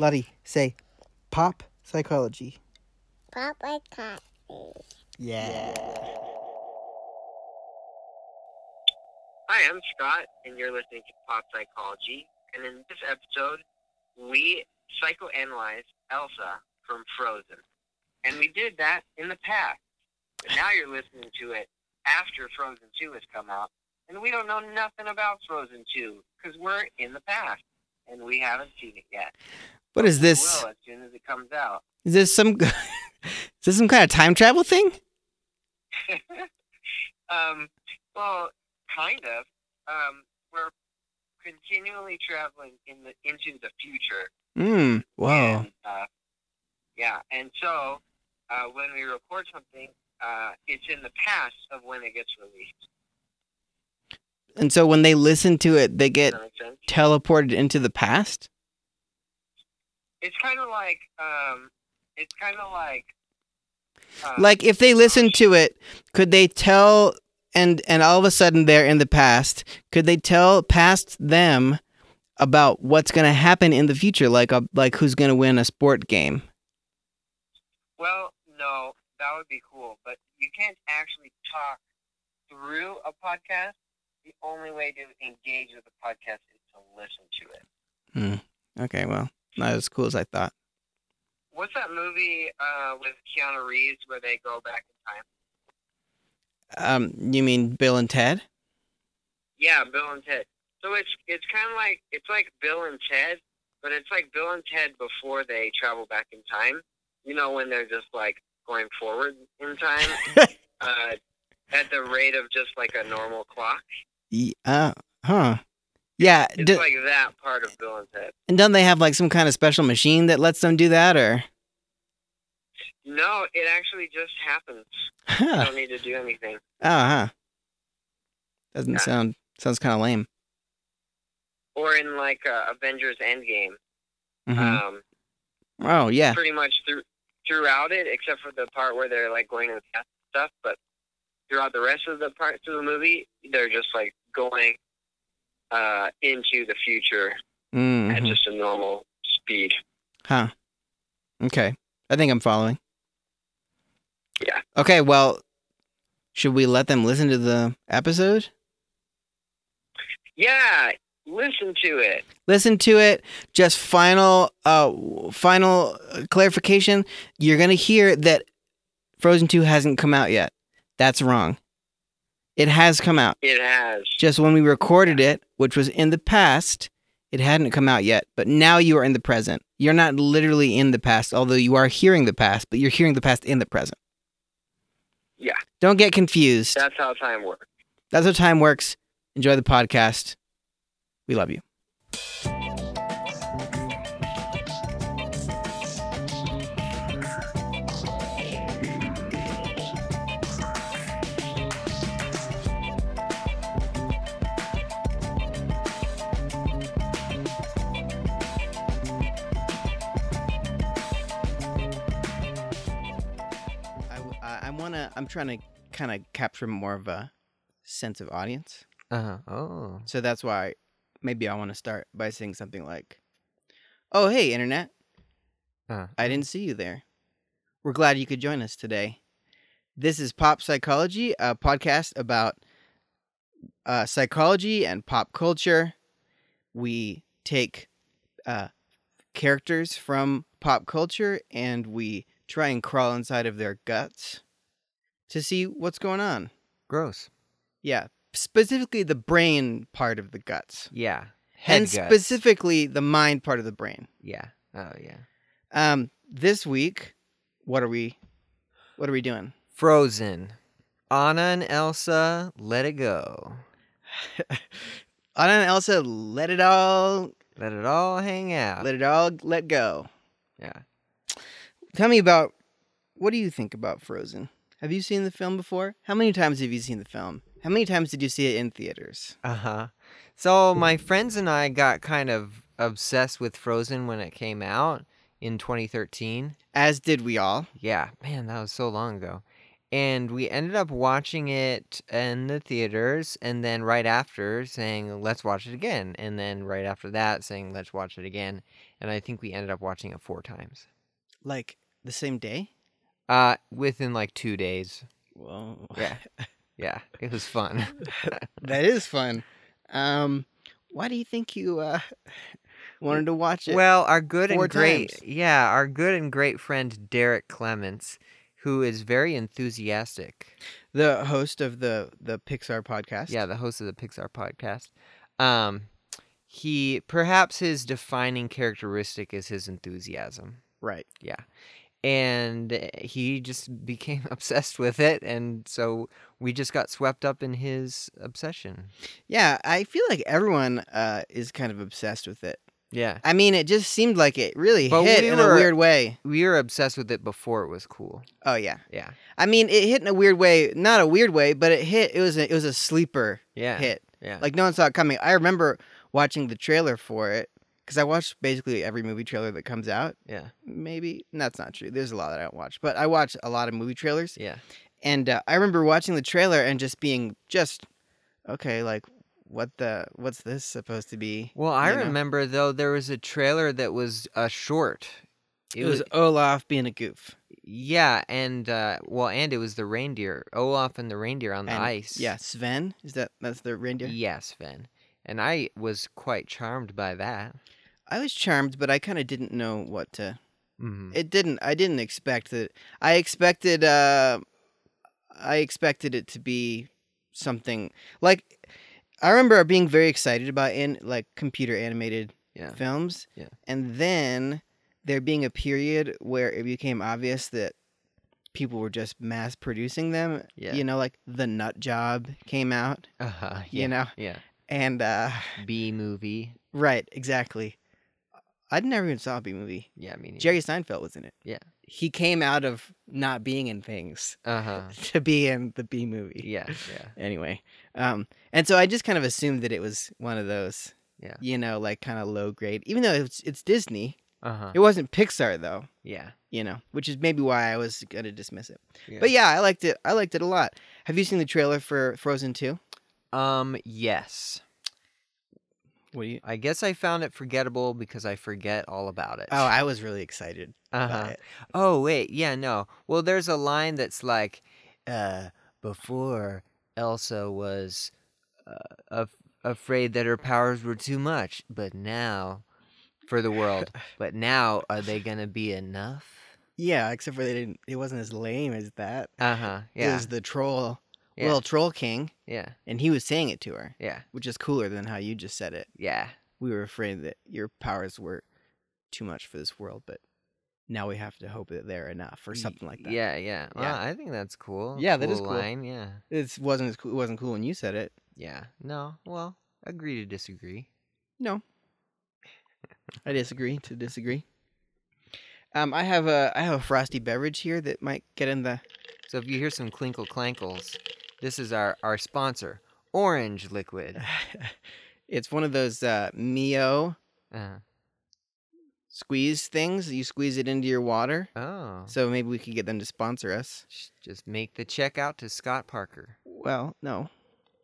Lottie, say pop psychology. Pop psychology. coffee. Yeah. Hi, I'm Scott, and you're listening to Pop Psychology. And in this episode, we psychoanalyze Elsa from Frozen. And we did that in the past. But now you're listening to it after Frozen 2 has come out. And we don't know nothing about Frozen 2 because we're in the past and we haven't seen it yet. What is this? will as soon as it comes out. Is this some is this some kind of time travel thing? um, well, kind of. Um, we're continually traveling in the into the future. Hmm. Whoa. And, uh, yeah, and so uh, when we record something, uh, it's in the past of when it gets released. And so when they listen to it, they get that make sense? teleported into the past? It's kind of like um, it's kind of like uh, Like if they listen to it, could they tell and and all of a sudden they're in the past, could they tell past them about what's going to happen in the future like a, like who's going to win a sport game? Well, no, that would be cool, but you can't actually talk through a podcast. The only way to engage with a podcast is to listen to it. Hmm. Okay, well, not as cool as I thought. What's that movie uh, with Keanu Reeves where they go back in time? Um, you mean Bill and Ted? Yeah, Bill and Ted. So it's it's kind of like it's like Bill and Ted, but it's like Bill and Ted before they travel back in time. You know when they're just like going forward in time uh, at the rate of just like a normal clock. Ye- uh, huh. Yeah, It's do, like that part of Bill and Ted. and don't they have like some kind of special machine that lets them do that or? No, it actually just happens. You don't need to do anything. Oh, huh. Doesn't Yeah. sound sounds kind of lame. Or in like uh, Avengers Endgame, Mhm. um, oh yeah. pretty much through throughout it, except for the part where they're like going to the stuff. But throughout the rest of the parts of the movie, they're just like uh, into the future at Mhm. just a normal speed. Huh. Okay. I think I'm following. Yeah. Okay, well, should we let them listen to the episode? Yeah, listen to it. Listen to it. Just final uh final clarification, you're going to hear that Frozen 2 hasn't come out yet. That's wrong. It has come out. It has. Just when we recorded it, which was in the past, it hadn't come out yet. But now you are in the present. You're not literally in the past, although you are hearing the past, but you're hearing the past in the present. Yeah. Don't get confused. That's how time works. That's how time works. Enjoy the podcast. We love you. To, I'm trying to kind of capture more of a sense of audience. Uh huh. Oh. So that's why maybe I want to start by saying something like, Oh, hey, Internet. Uh, I didn't see you there. We're glad you could join us today. This is Pop Psychology, a podcast about uh, psychology and pop culture. We take uh, characters from pop culture and we try and crawl inside of their guts to see what's going on. gross. Yeah, specifically the brain part of the guts. Yeah. Head and guts. specifically the mind part of the brain. Yeah. Oh yeah. Um, this week, what are we, what are we doing? Frozen. Anna and Elsa, let it go. Anna and Elsa, let it all, Let it all hang out. let it all let go. yeah. Tell me about, what do you think about Frozen? Have you seen the film before? How many times have you seen the film? How many times did you see it in theaters? Uh huh. So my friends and I got kind of obsessed with Frozen when it came out in 2013. As did we all. Yeah, man, that was so long ago. and we ended up watching it in the theaters and then right after saying let's watch it again and then right after that saying let's watch it again and i think we ended up watching it four times Like the same day? Uh within like two days Well, Yeah. yeah it was fun that is fun. Um, why do you think you uh wanted to watch it? well our good and great times. yeah our good and great friend derek clements who is very enthusiastic the host of the the Pixar podcast. Yeah, the host of the Pixar podcast. Um, he perhaps his defining characteristic is his enthusiasm. right. Yeah, and uh, he just became obsessed with it, and so we just got swept up in his obsession. Yeah, I feel like everyone uh is kind of obsessed with it. Yeah, I mean, it just seemed like it really But hit we in were- a weird way. we were obsessed with it before it was cool. Oh yeah. Yeah, I mean, it hit in a weird way. Not a weird way, but it hit. It was a, it was a sleeper yeah, hit. yeah. Like no one saw it coming. I remember watching the trailer for it because I watch basically every movie trailer that comes out. yeah, Maybe that's not true. There's a lot that I don't watch, but I watch a lot of movie trailers. yeah, And uh, I remember watching the trailer and just being just okay, like what the what's this supposed to be? Well, I you know? remember though there was a trailer that was a short. It, was Olaf being a goof. Yeah, and uh, well, and it was the reindeer, Olaf and the reindeer on the And, ice. Yeah, Sven is that that's the reindeer. Yes, Sven. And I was quite charmed by that. I was charmed, but I kind of didn't know what to. Mm-hmm. It didn't. I didn't expect that. I expected. uh I expected it to be something like. I remember being very excited about in like computer animated yeah. films. Yeah. And then there being a period where it became obvious that people were just mass producing them. Yeah. You know, like the Nut Job came out. Uh-huh. You yeah. know, Yeah. and uh B movie. right, exactly. I never even saw a B movie. Yeah, me neither. Jerry Seinfeld was in it. Yeah. He came out of not being in things Uh-huh. to be in the B movie. Yeah, yeah. Anyway, um, and so I just kind of assumed that it was one of those, Yeah. you know, like kind of low grade. Even though it's it's Disney, Uh-huh. it wasn't Pixar though. Yeah. You know, which is maybe why I was gonna dismiss it. yeah. But yeah, I liked it. I liked it a lot. Have you seen the trailer for Frozen Two? Um, yes. What do you? I guess I found it forgettable because I forget all about it. Oh, I was really excited uh-huh. Oh wait, yeah, no. Well, there's a line that's like, uh, before Elsa was uh, af- afraid that her powers were too much, but now, for the world, but now are they gonna be enough? Yeah, except for they didn't. It wasn't as lame as that. Uh huh. It Yeah. was the troll, Yeah. little troll king, yeah. and he was saying it to her, Yeah. which is cooler than how you just said it. Yeah. We were afraid that your powers were too much for this world, but now we have to hope that they're enough, or something like that. Yeah. Yeah. Well, Yeah. I think that's cool. Yeah, that is Cool cool. Line. Yeah. it wasn't as cool. It wasn't cool when you said it. Yeah. No. Well, agree to disagree. No, I disagree to disagree. Um, I have a I have a frosty beverage here that might get in the. So if you hear some clinkle clankles, this is our our sponsor, Orange Liquid. it's one of those uh, Mio Uh, squeeze things. You squeeze it into your water. oh. So maybe we could get them to sponsor us. Just make the check out to Scott Parker. Well, no,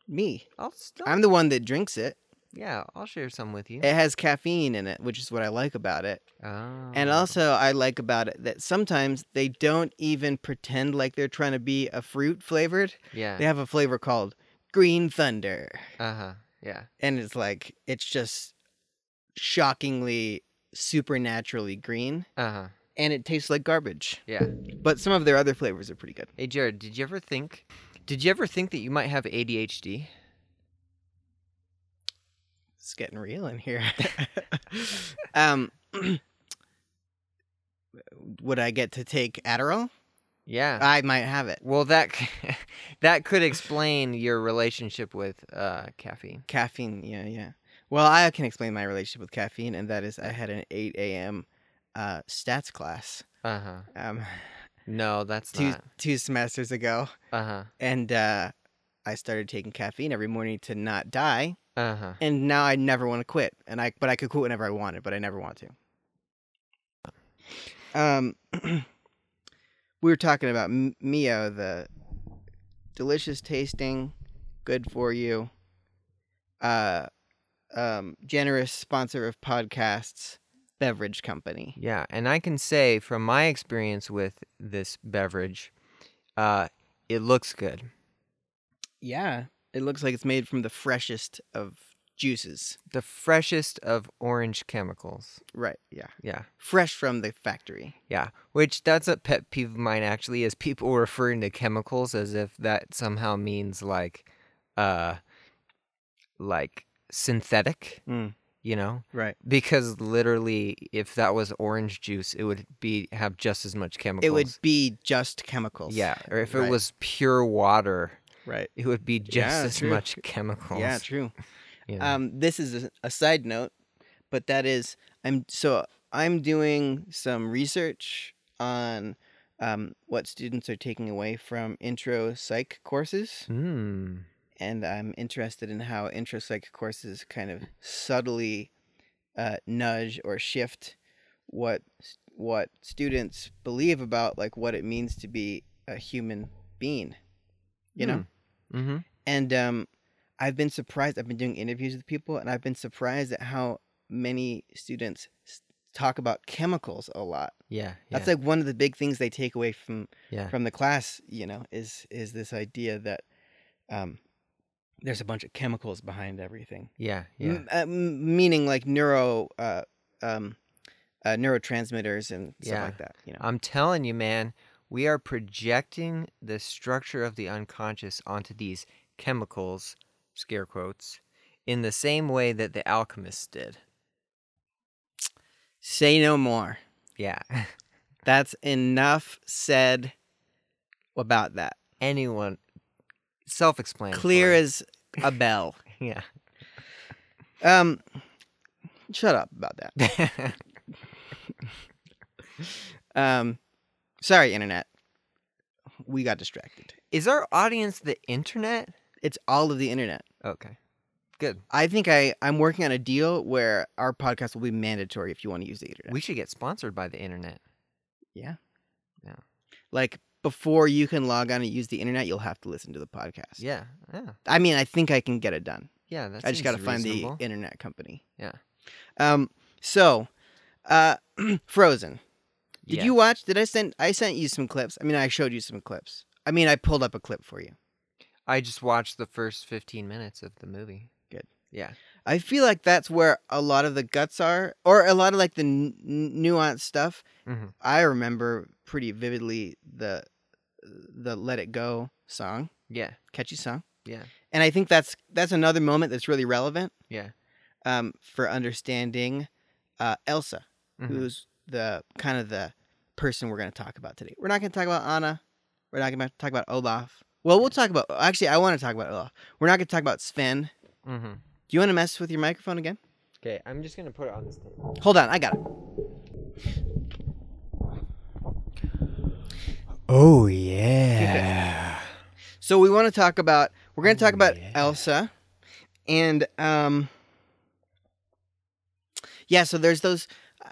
me. I'll still, I'm the one that drinks it. Yeah, I'll share some with you. It has caffeine in it, which is what I like about it. Oh. And also, I like about it that sometimes they don't even pretend like they're trying to be a fruit flavored. yeah. They have a flavor called Green Thunder. Uh huh. Yeah. And it's like, it's just shockingly, supernaturally green. Uh huh. And it tastes like garbage. Yeah. But some of their other flavors are pretty good. Hey Jared, did you ever think? Did you ever think that you might have ADHD? It's getting real in here. um, would I get to take Adderall? Yeah. I might have it. well, that that could explain your relationship with uh, caffeine. Caffeine, yeah, yeah. Well, I can explain my relationship with caffeine, and that is I had an 8 a.m. Uh, stats class Uh huh. um, No, that's two not. two semesters ago, Uh huh. and uh, I started taking caffeine every morning to not die, Uh huh. and now I never want to quit. And I, but I could quit whenever I wanted, but I never want to. Um, we were talking about M- Mio, the delicious tasting, good for you, uh, um, generous sponsor of podcasts, beverage company. Yeah, and I can say from my experience with this beverage, uh, it looks good. Yeah, it looks like it's made from the freshest of juices. The freshest of orange chemicals. Right. Yeah. Yeah, Fresh from the factory. yeah. Which that's a pet peeve of mine actually, is people referring to chemicals as if that somehow means like, uh, like synthetic. Mm. You know, Right. because literally, if that was orange juice, it would be have just as much chemicals. It would be just chemicals. Yeah, or if Right. it was pure water, Right. it would be just Yeah, as true. much chemicals. Yeah, true. you know? Um, this is a, a side note, but that is I'm so I'm doing some research on um, what students are taking away from intro psych courses, Hmm. and I'm interested in how intro psych courses kind of subtly uh, nudge or shift what what students believe about like what it means to be a human being. You know. Mm-hmm. And um, I've been surprised. I've been doing interviews with people, and I've been surprised at how many students talk about chemicals a lot. Yeah. That's like one of the big things they take away from yeah. from the class. You know, is is this idea that um, there's a bunch of chemicals behind everything. yeah. Yeah. M- uh, meaning like neuro uh, um, uh, neurotransmitters and stuff Yeah. like that. You know. I'm telling you, man, we are projecting the structure of the unconscious onto these chemicals, scare quotes, in the same way that the alchemists did. Say no more. Yeah. That's enough said about that. Anyone, self-explanatory. clear as a bell. yeah. Um, shut up about that. Um, sorry, internet. We got distracted. Is our audience the internet? It's all of the internet. Okay. Good. I think I I'm working on a deal where our podcast will be mandatory if you want to use the internet. We should get sponsored by the internet. yeah, Yeah. Like before you can log on and use the internet, you'll have to listen to the podcast. Yeah. Yeah. I mean, I think I can get it done. Yeah. That I just got to find the internet company. Yeah. Um. So, uh, Frozen. Did Yeah. you watch? Did I send? I sent you some clips. I mean, I showed you some clips. I mean, I pulled up a clip for you. I just watched the first 15 minutes of the movie. Good. Yeah. I feel like that's where a lot of the guts are, or a lot of like the n- nuanced stuff. hmm I remember pretty vividly the the "Let It Go" song, Yeah. catchy song, Yeah. and I think that's that's another moment that's really relevant Yeah. um, for understanding uh, Elsa, Mhm. who's the kind of the person we're going to talk about today. We're not going to talk about Anna. We're not going to talk about Olaf. Well, we'll talk about. Actually, I want to talk about Olaf. We're not going to talk about Sven. Mm-hmm. Do you want to mess with your microphone again? Okay, I'm just gonna put it on this table. Hold on, I got it. Oh yeah. So we want to talk about. We're going to talk Oh, about yeah. Elsa, and um. Yeah, so there's those.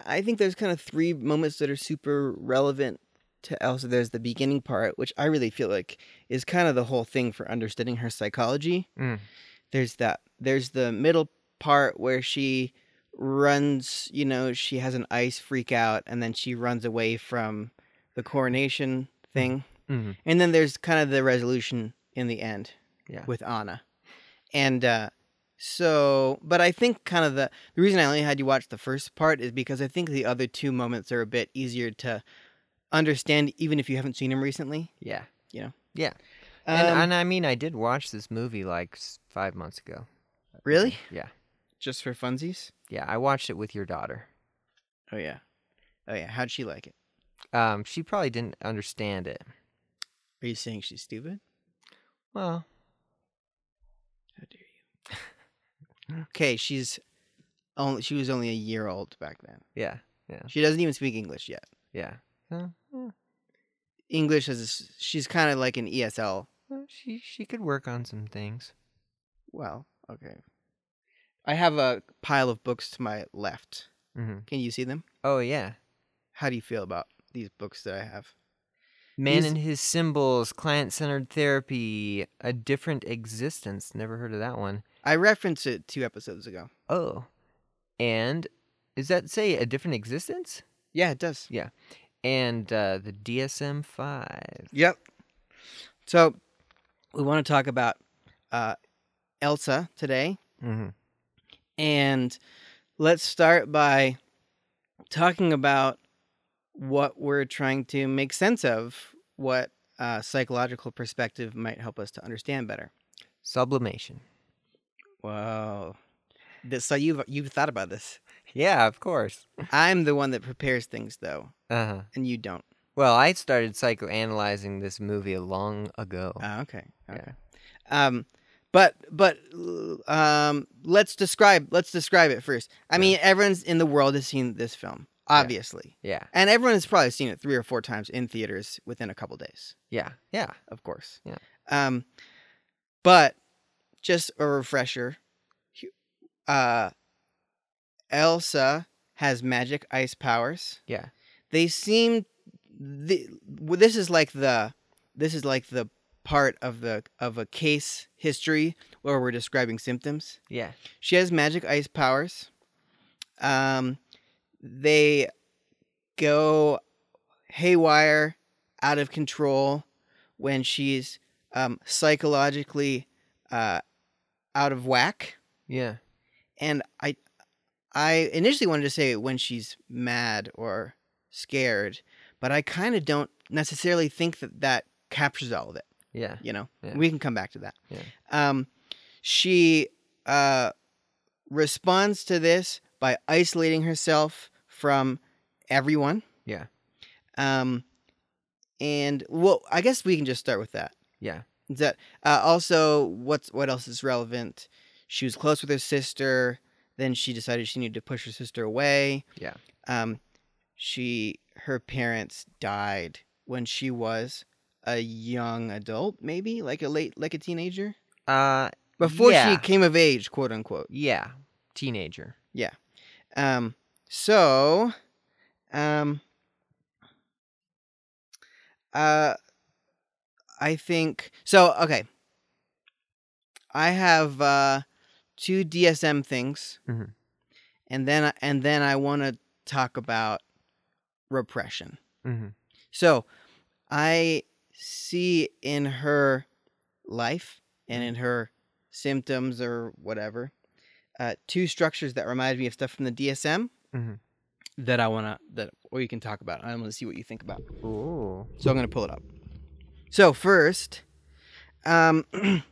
I think there's kind of three moments that are super relevant to Elsa. There's the beginning part, which I really feel like is kind of the whole thing for understanding her psychology. Mm. There's that. There's the middle part where she runs. You know, she has an ice freak out, and then she runs away from the coronation thing. Mm-hmm. And then there's kind of the resolution in the end Yeah. with Anna. And uh, so, but I think kind of the, the reason I only had you watch the first part is because I think the other two moments are a bit easier to understand, even if you haven't seen them recently. Yeah. You know. Yeah, and, and, and I mean, I did watch this movie like five months ago. really? Yeah. Just for funsies? Yeah, I watched it with your daughter. Oh, yeah. Oh, yeah. How'd she like it? Um, she probably didn't understand it. Are you saying she's stupid? Well, How dare you? Okay, she's only, she was only a year old back then. yeah, yeah, She doesn't even speak English yet. yeah. Uh, uh, English is she's kind of like an ESL. well, she she could work on some things. Well, okay. I have a pile of books to my left. hmm Can you see them? Oh yeah. How do you feel about these books that I have? Man He's- and his symbols, client centered therapy, a different existence. Never heard of that one. I referenced it two episodes ago. Oh. And does that say a different existence? Yeah, it does. Yeah. And uh, the DSM 5. Yep. So we want to talk about uh, Elsa today, Mm-hmm. and let's start by talking about what we're trying to make sense of, what uh, psychological perspective might help us to understand better. Sublimation. Wow. This, so you've you've thought about this. Yeah, of course. I'm the one that prepares things though, Uh huh. and you don't. Well, I started psychoanalyzing this movie long ago. Oh, okay. Yeah. Okay. Um, but but um, let's describe let's describe it first. I Yeah. mean, everyone's in the world has seen this film, obviously, yeah. and everyone has probably seen it three or four times in theaters within a couple days, Yeah. Yeah. of course. Yeah. Um, but just a refresher. Uh, Elsa has magic ice powers. Yeah. they seem the well, this is like the this is like the part of the of a case history where we're describing symptoms Yeah. she has magic ice powers um they go haywire out of control when she's um psychologically uh out of whack Yeah. and I I initially wanted to say when she's mad or scared, but I kind of don't necessarily think that that captures all of it. Yeah. You know, Yeah. we can come back to that. Yeah. Um, she uh responds to this by isolating herself from everyone. Yeah. Um, and well, I guess we can just start with that. Yeah. Is that uh, also what's what else is relevant? She was close with her sister. Then she decided she needed to push her sister away. Yeah. Um, she her parents died when she was a young adult, maybe like a late like a teenager Uh. before Yeah. she came of age, quote unquote. Yeah. Teenager. Um, so, um, uh, I think so. Okay, I have uh two DSM things, Mhm. and then and then I want to talk about repression. Mm-hmm. So, I see in her life and in her symptoms or whatever, uh, two structures that remind me of stuff from the DSM Mhm. that I want to that or you can talk about. I want to see what you think about. Ooh. So I'm going to pull it up. So first, um,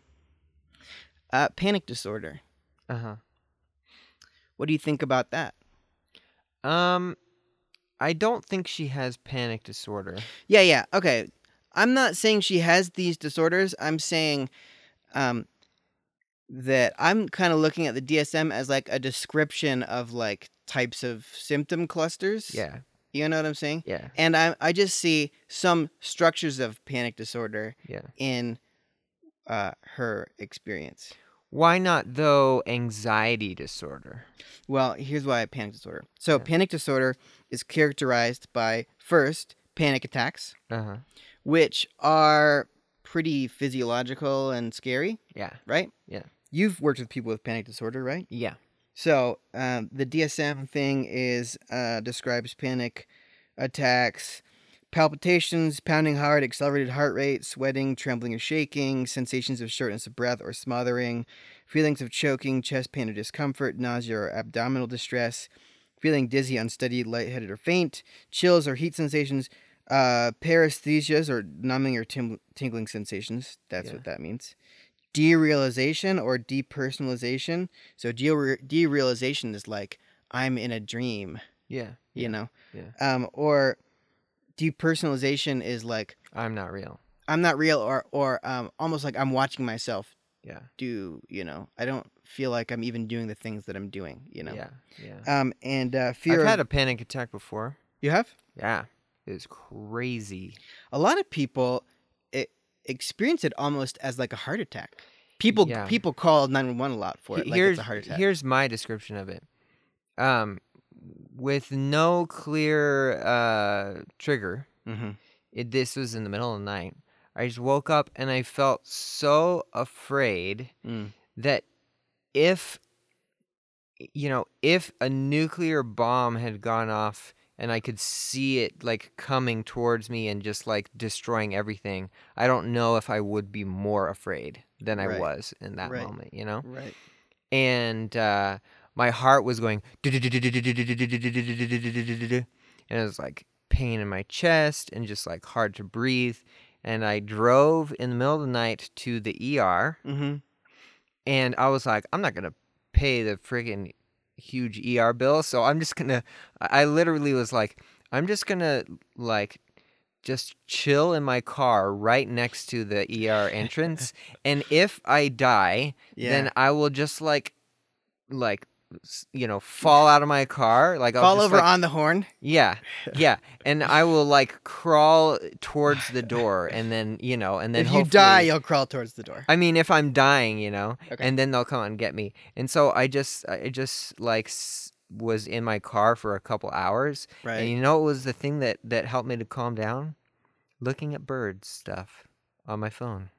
uh, panic disorder. Uh huh. What do you think about that? Um, I don't think she has panic disorder. Yeah, yeah. Okay. I'm not saying she has these disorders. I'm saying um that I'm kind of looking at the DSM as like a description of like types of symptom clusters. Yeah. You know what I'm saying? Yeah. And I I just see some structures of panic disorder Yeah. in uh her experience. Why not though anxiety disorder? Well, here's why panic disorder. So Yeah. panic disorder is characterized by first panic attacks, Uh huh. which are pretty physiological and scary, Yeah. right? Yeah. You've worked with people with panic disorder, right? Yeah. So um, the DSM thing is uh, describes panic attacks, palpitations, pounding heart, accelerated heart rate, sweating, trembling or shaking, sensations of shortness of breath or smothering, feelings of choking, chest pain or discomfort, nausea or abdominal distress, feeling dizzy, unsteady, lightheaded or faint, chills or heat sensations, uh, paresthesias or numbing or tingling sensations. That's Yeah. what that means. Derealization or depersonalization. So de- derealization is like I'm in a dream, Yeah. you yeah, know. yeah. Um, or depersonalization is like I'm not real. I'm not real, or or um, almost like I'm watching myself Yeah. do. You know, I don't feel like I'm even doing the things that I'm doing. You know. Yeah. Yeah. Um, and uh, fear. I've of- had a panic attack before. you have Yeah. It was crazy. a lot of people experience it almost as like a heart attack. People Yeah. people call nine one one a lot for it. Like here's it's a heart attack. here's my description of it. Um, with no clear uh trigger, mm-hmm. It, this was in the middle of the night. I just woke up and I felt so afraid Mm. that if you know, if a nuclear bomb had gone off and I could see it like coming towards me and just like destroying everything, I don't know if I would be more afraid than I Right. was in that Right. moment, you know? Right. And uh my heart was going and it was like pain in my chest and just like hard to breathe. And I drove in the middle of the night to the ER Mm-hmm. and I was like, I'm not gonna pay the friggin' huge ER bill, so I'm just gonna. I I literally was like, I'm just gonna like just chill in my car right next to the ER entrance, and if I die, Yeah. then I will just like, like, you know, fall out of my car, like I'll Fall just, over like- on the horn. yeah, yeah, and I will like crawl towards the door, and then you know, and then if you die, you'll crawl towards the door. I mean, if I'm dying, you know, Okay. and then they'll come and get me. And so I just, I just like was in my car for a couple hours. Right. And you know, it was the thing that that helped me to calm down? Looking at bird stuff on my phone.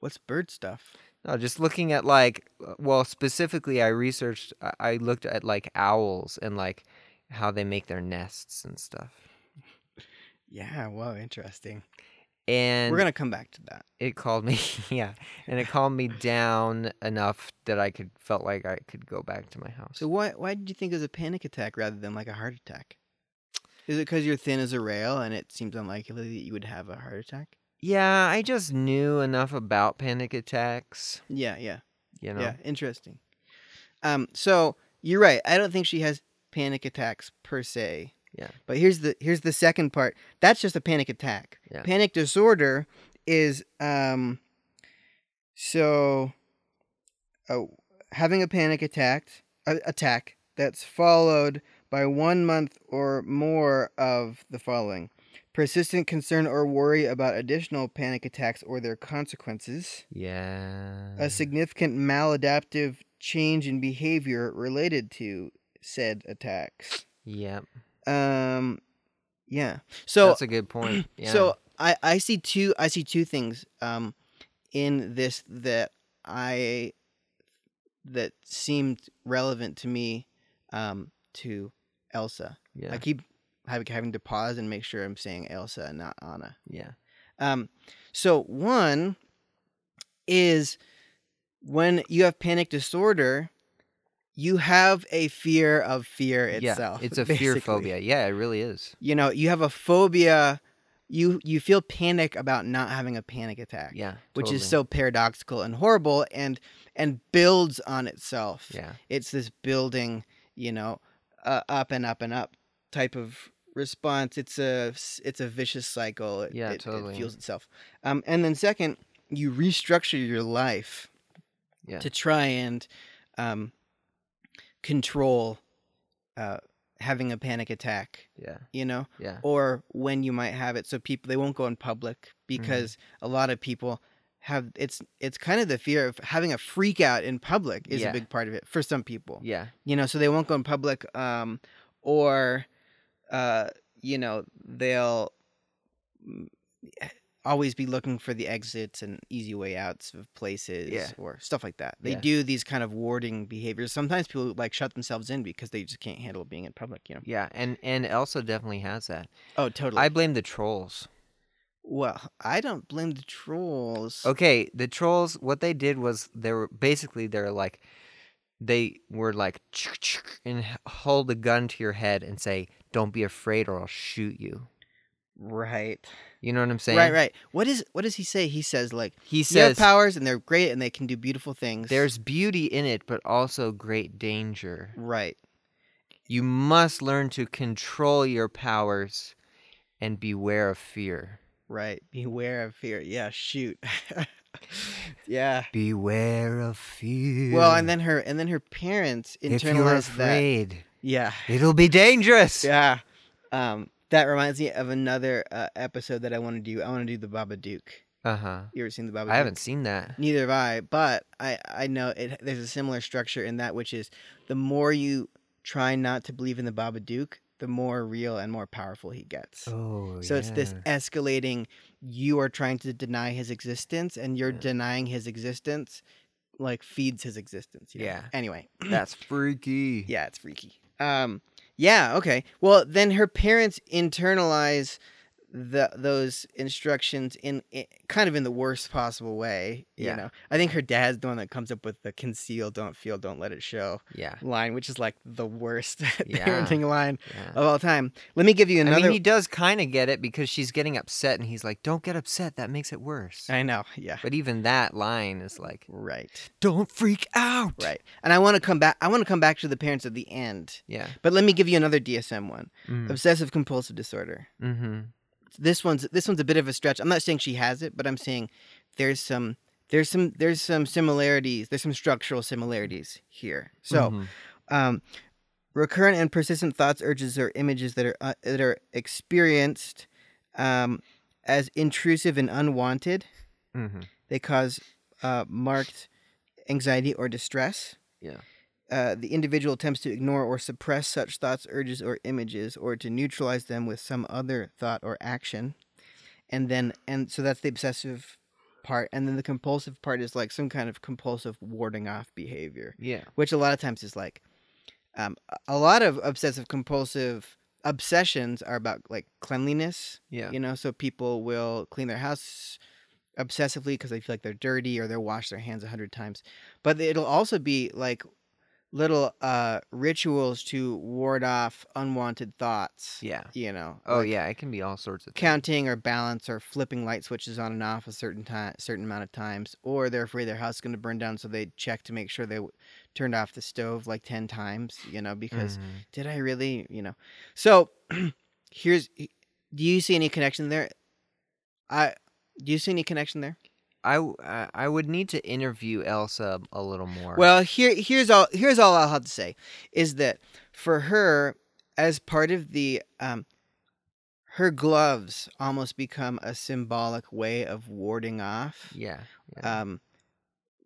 What's bird stuff? No, just looking at like, uh, well, specifically, I researched. I- I looked at like owls and like how they make their nests and stuff. Yeah. well, Interesting. And We're gonna come back to that. it called me yeah and it calmed me down enough that i could felt like i could go back to my house So why why did you think it was a panic attack rather than like a heart attack? Is it because you're thin as a rail and it seems unlikely that you would have a heart attack? Yeah i just knew enough about panic attacks Yeah. Yeah. you know Yeah. Interesting. Um. So you're right. I don't think she has panic attacks per se. Yeah. But here's the here's the second part. That's just a panic attack. Yeah. Panic disorder is um so uh, having a panic attack uh, attack that's followed by 1 month or more of the following. Persistent concern or worry about additional panic attacks or their consequences yeah a significant maladaptive change in behavior related to said attacks. yeah Um, yeah. So that's a good point yeah so I I see two I see two things um in this that I that seemed relevant to me um to Elsa. yeah I keep having having to pause and make sure I'm saying Elsa and not Anna. yeah Um, so one is when you have panic disorder, you have a fear of fear itself. yeah it's a fear phobia yeah it really is You know, you have a phobia. You you feel panic about not having a panic attack, yeah which is so paradoxical and horrible, and and builds on itself. yeah It's this building, you know, uh, up and up and up type of response. It's a it's a vicious cycle. It, Yeah, it, totally. It fuels itself. Um, and then second, you restructure your life yeah to try and um, control uh, having a panic attack. yeah You know, yeah or when you might have it, so people they won't go in public because a lot of people have it's it's kind of the fear of having a freak out in public is Yeah. a big part of it for some people yeah you know so they won't go in public um or uh you know they'll mm, always be looking for the exits and easy way outs of places Yeah. or stuff like that they Yeah. do these kind of warding behaviors sometimes people like shut themselves in because they just can't handle being in public you know yeah and and elsa definitely has that oh totally i blame the trolls well i don't blame the trolls Okay, the trolls. What they did was they were basically they're like, they were like, and hold a gun to your head and say, "Don't be afraid, or I'll shoot you." right You know what I'm saying? right right what is what does he say he says like He you have says, powers and they're great and they can do beautiful things "There's beauty in it, but also great danger. right You must learn to control your powers, and beware of fear." Right. Beware of fear. Yeah, shoot. yeah. Beware of fear. Well, and then her and then her parents if you're internalized that. Yeah. it'll be dangerous. Yeah. Um that reminds me of another uh, episode that I want to do. I want to do the Babadook. Uh huh. You ever seen the Babadook? I haven't seen that. Neither have I, but I I know it there's a similar structure in that which is the more you try not to believe in the Babadook, the more real and more powerful he gets. Oh, So it's this escalating. You are trying to deny his existence, and you're Yeah. denying his existence, like feeds his existence. you know? Yeah. Anyway, That's freaky. yeah, it's freaky. Um, yeah. Okay. Well, then her parents internalize the those instructions in, in kind of in the worst possible way. You Yeah. know, I think her dad's the one that comes up with the conceal, don't feel, don't let it show Yeah. line, which is like the worst Yeah. parenting line Yeah. of all time. Let me give you another. I mean, he does kind of get it because she's getting upset, and he's like, "Don't get upset. That makes it worse." I know. Yeah. But even that line is like, Right. "Don't freak out." Right. And I want to come back. I want to come back to the parents at the end. Yeah. But let me give you another DSM one: Mm. obsessive compulsive disorder. Mm-hmm. This one's this one's a bit of a stretch. I'm not saying she has it, but I'm saying there's some there's some there's some similarities. There's some structural similarities here. So, Mhm. um, recurrent and persistent thoughts, urges, or images that are uh, that are experienced um, as intrusive and unwanted. Mhm. They cause uh, marked anxiety or distress. Yeah. Uh, the individual attempts to ignore or suppress such thoughts, urges, or images, or to neutralize them with some other thought or action. And then, and so that's the obsessive part. And then the compulsive part is like some kind of compulsive warding off behavior, Yeah. which a lot of times is like, um, a- a lot of obsessive compulsive obsessions are about like cleanliness Yeah. you know so people will clean their house obsessively because they feel like they're dirty or they'll wash their hands a hundred times but it'll also be like little uh rituals to ward off unwanted thoughts Yeah. you know Oh like yeah, it can be all sorts of things. counting or balance or flipping light switches on and off a certain time certain amount of times or they're afraid their house is going to burn down so they check to make sure they w- turned off the stove like 10 times you know because Mhm. did I really, you know? So here's do you see any connection there? I do you see any connection there? I, I I would need to interview Elsa a little more. Well, here here's all here's all I'll have to say is that for her as part of the um her gloves almost become a symbolic way of warding off yeah. Yeah. um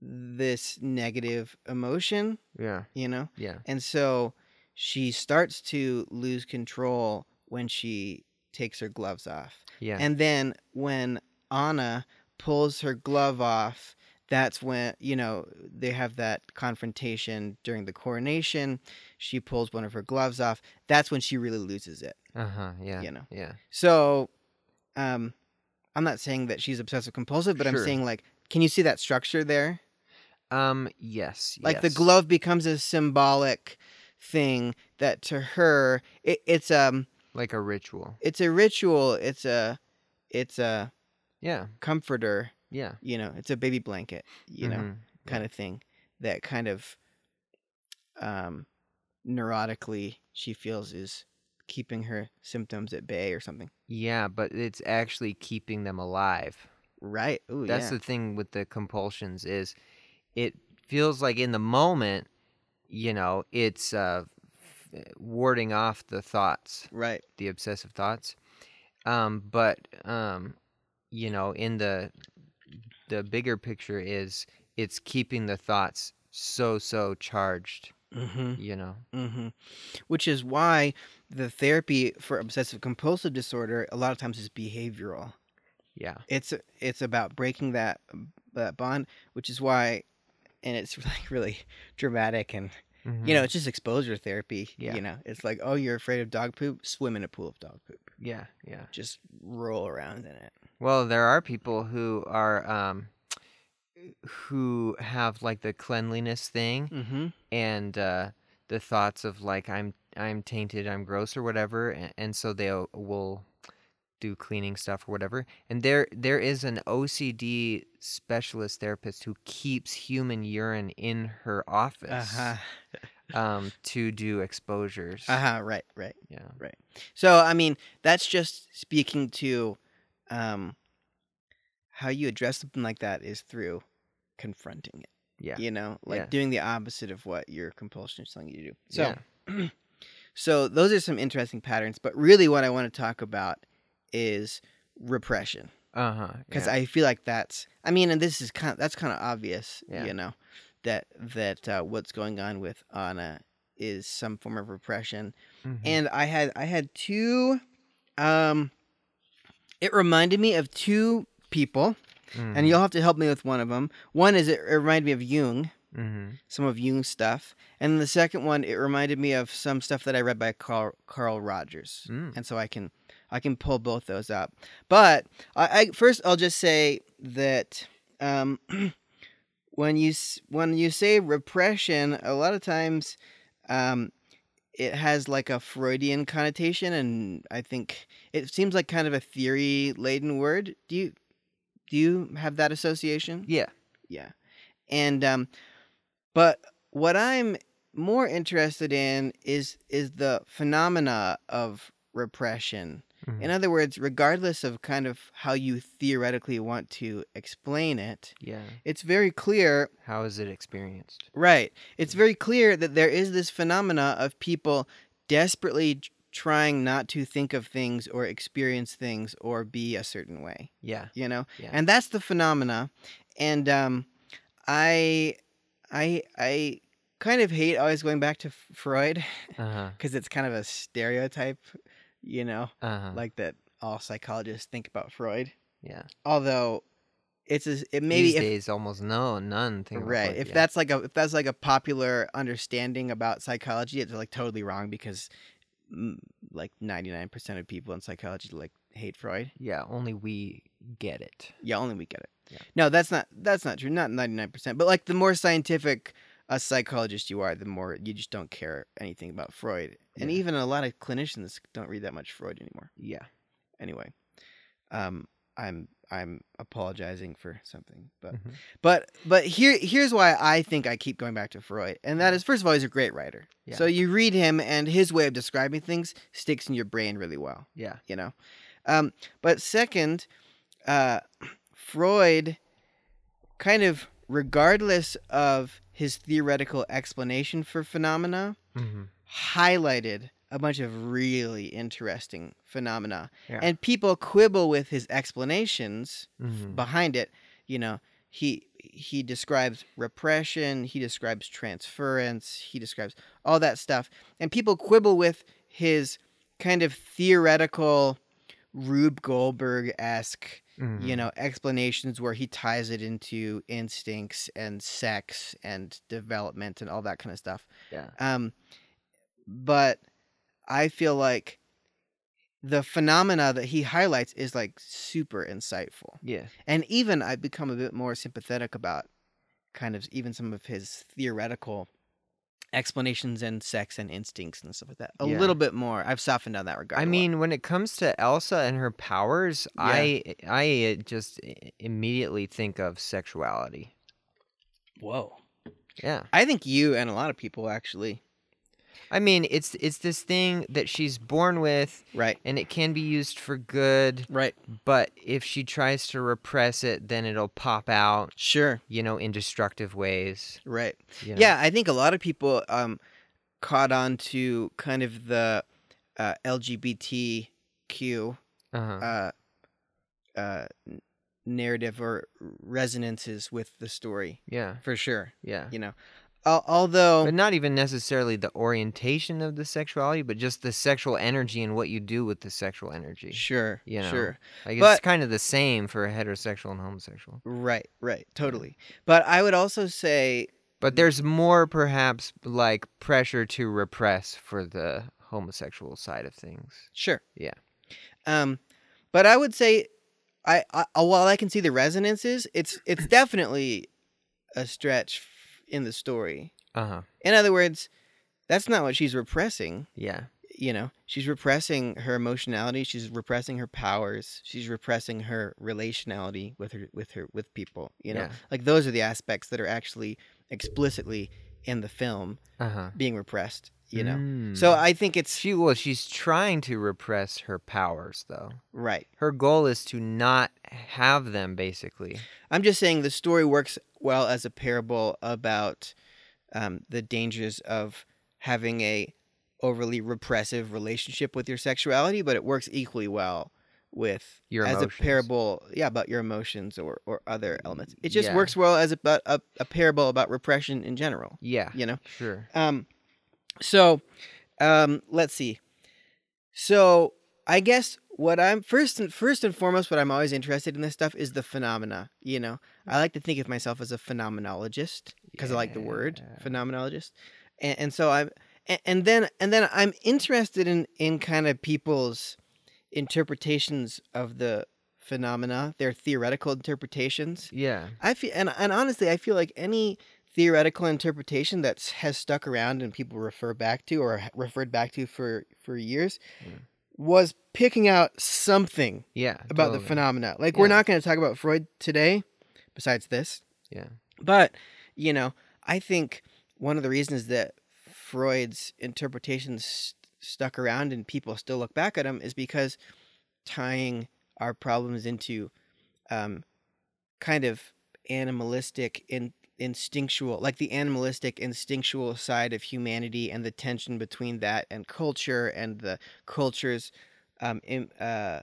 this negative emotion, yeah. you know? Yeah. And so she starts to lose control when she takes her gloves off. Yeah. And then when Anna pulls her glove off, that's when, you know, they have that confrontation during the coronation. She pulls one of her gloves off. That's when she really loses it. uh huh. Yeah. you know. Yeah. So, um, I'm not saying that she's obsessive compulsive, but I'm saying, like, can you see that structure there? Um. Yes. Like the glove becomes a symbolic thing that to her, it, it's um, Like a ritual. it's a ritual. It's a, it's a Yeah. comforter. Yeah. You know, it's a baby blanket. You know, Mhm. kind of thing that kind of, um, neurotically she feels is keeping her symptoms at bay or something. Yeah, but it's actually keeping them alive. Right. Ooh, That's yeah. the thing with the compulsions is it feels like in the moment, you know, it's uh, warding off the thoughts, right. the obsessive thoughts. Um, but um, you know, in the the bigger picture is it's keeping the thoughts so so charged, Mm-hmm. you know. Mm-hmm. Which is why the therapy for obsessive compulsive disorder a lot of times is behavioral. Yeah. It's it's about breaking that that bond, which is why, and it's like really dramatic and you know it's just exposure therapy. Yeah. You know, it's like oh you're afraid of dog poop, swim in a pool of dog poop, Yeah, yeah. just roll around in it. Well, there are people who are um who have like the cleanliness thing Mm-hmm. and uh the thoughts of like I'm I'm tainted, I'm gross or whatever and, and so they will do cleaning stuff or whatever. And there there is an OCD specialist therapist who keeps human urine in her office Uh huh. um to do exposures. Uh huh. Right. Right. Yeah. Right. So I mean, that's just speaking to um, how you address something like that is through confronting it. Yeah. You know, like Yeah. doing the opposite of what your compulsion is telling you to do. So, Yeah. so those are some interesting patterns. But really, what I want to talk about is repression Uh-huh. because yeah. I feel like that's. I mean, and this is kind. Of, that's kind of obvious. Yeah. You know, that that uh, what's going on with Anna is some form of repression Mhm. and I had I had two. Um, it reminded me of two people, Mhm. and you'll have to help me with one of them. One is it reminded me of Jung, Mhm. some of Jung's stuff, and the second one it reminded me of some stuff that I read by Carl Carl Rogers, Mm. and so I can I can pull both those up. But I, I first I'll just say that um, when you when you say repression, a lot of times um, it has like a Freudian connotation, and I think it seems like kind of a theory laden word. Do you do you have that association? Yeah. Yeah. And um but what I'm more interested in is is the phenomena of repression. Mhm. In other words, regardless of kind of how you theoretically want to explain it, Yeah. it's very clear, How is it experienced? right? It's very clear that there is this phenomena of people desperately trying not to think of things or experience things or be a certain way Yeah. you know Yeah. and that's the phenomena and um i i i kind of hate always going back to F- freud because it's kind of a stereotype you know Uh huh. like that all psychologists think about freud yeah. although it's a, it maybe These if days, almost no, none. Think about right Freud, if yeah. that's like a if that's like a popular understanding about psychology it's like totally wrong because mm, like 99% of people in psychology like hate freud Yeah, only we get it. Yeah, only we get it. Yeah. No, that's not that's not true. Not ninety nine percent. But like the more scientific a psychologist you are, the more you just don't care anything about Freud. And even a lot of clinicians don't read that much Freud anymore. Yeah. Anyway, um, I'm I'm apologizing for something, but Mhm. but but here here's why I think I keep going back to Freud, and that is first of all he's a great writer. Yeah. So you read him, and his way of describing things sticks in your brain really well Yeah. you know. Um, but second, uh, Freud, kind of regardless of his theoretical explanation for phenomena, Mm-hmm. Highlighted a bunch of really interesting phenomena. Yeah. And people quibble with his explanations Mhm. behind it. You know, he he describes repression, he describes transference, he describes all that stuff. And people quibble with his kind of theoretical Rube Goldberg esque, you Mhm. know, explanations where he ties it into instincts and sex and development and all that kind of stuff. Yeah. Um, but I feel like the phenomena that he highlights is like super insightful. Yeah. And even I've become a bit more sympathetic about kind of even some of his theoretical explanations and sex and instincts and stuff like that. A Yeah. little bit more. I've softened on that regard. I a lot. mean, when it comes to Elsa and her powers, I I uh, just immediately think of sexuality. whoa. Yeah. I think you and a lot of people actually. I mean, it's it's this thing that she's born with Right. and it can be used for good, Right. but if she tries to repress it, then it'll pop out, Sure. you know, in destructive ways. Right. you know? Yeah, I think a lot of people um caught on to kind of the uh, LGBTQ Uh-huh. uh, uh, narrative or resonances with the story yeah. for sure. Yeah. You know, although But not even necessarily the orientation of the sexuality, but just the sexual energy and what you do with the sexual energy. sure, you know, sure, Like but- it's kind of the same for heterosexual and homosexual. right, right, totally. But I would also say, But there's more perhaps like pressure to repress for the homosexual side of things. sure, Yeah. Um, but I would say, I, I while I can see the resonances, it's it's definitely a stretch in the story. Uh-huh. In other words, that's not what she's repressing. Yeah. you know she's repressing her emotionality she's repressing her powers she's repressing her relationality with her with her with people you know Yeah. like those are the aspects that are actually explicitly in the film Uh-huh. being repressed you know Mm. so i think it's she well, she's trying to repress her powers though. right Her goal is to not have them basically. i'm just saying the story works well as a parable about um, the dangers of having a overly repressive relationship with your sexuality but it works equally well with Your as emotions. a parable yeah about your emotions or, or other elements it just Yeah. works well as about a, a parable about repression in general Yeah. you know Sure. um so um let's see So I guess what I'm first and first and foremost, what I'm always interested in this stuff is the phenomena. You know, I like to think of myself as a phenomenologist because I like the word phenomenologist, and, and so I'm, and, and then and then I'm interested in in kind of people's interpretations of the phenomena, their theoretical interpretations. Yeah. I feel and and honestly, I feel like any theoretical interpretation that has stuck around and people refer back to or referred back to for for years Yeah. was picking out something Yeah. about the phenomena. Like we're not going to talk about Freud today besides this. Yeah. But, you know, I think one of the reasons that Freud's interpretations st- stuck around and people still look back at them is because tying our problems into um, kind of animalistic in instinctual like the animalistic instinctual side of humanity and the tension between that and culture and the culture's um, im- uh,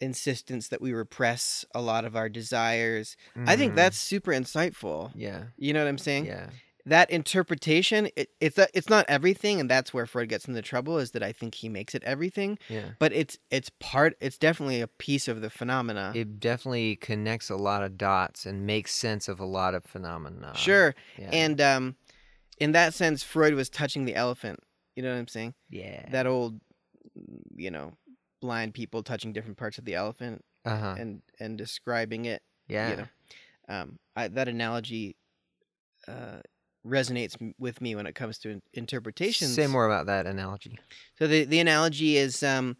insistence that we repress a lot of our desires I think Mhm. that's super insightful. Yeah. You know what I'm saying? Yeah. That interpretation, it, it's a, it's not everything, and that's where Freud gets into trouble. Is that I think he makes it everything, Yeah. but it's it's part. It's definitely a piece of the phenomena. It definitely connects a lot of dots and makes sense of a lot of phenomena. sure, Yeah. and um, in that sense, Freud was touching the elephant. You know what I'm saying? yeah. That old, you know, blind people touching different parts of the elephant uh huh. and and describing it. Yeah. you know um, I, that analogy uh, resonates m- with me when it comes to in- interpretations Say more about that analogy. so the, the analogy is um,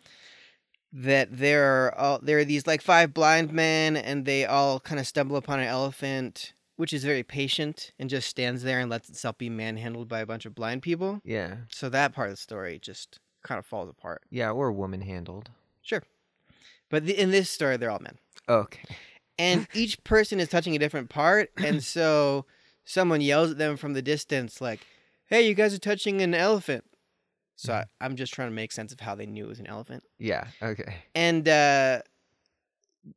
that there are all, there are these like five blind men and they all kind of stumble upon an elephant which is very patient and just stands there and lets itself be manhandled by a bunch of blind people Yeah. so that part of the story just kind of falls apart Yeah. Or woman handled. sure but the, in this story they're all men Okay. and each person is touching a different part and so someone yells at them from the distance like hey you guys are touching an elephant so I, i'm just trying to make sense of how they knew it was an elephant Yeah. Okay. and uh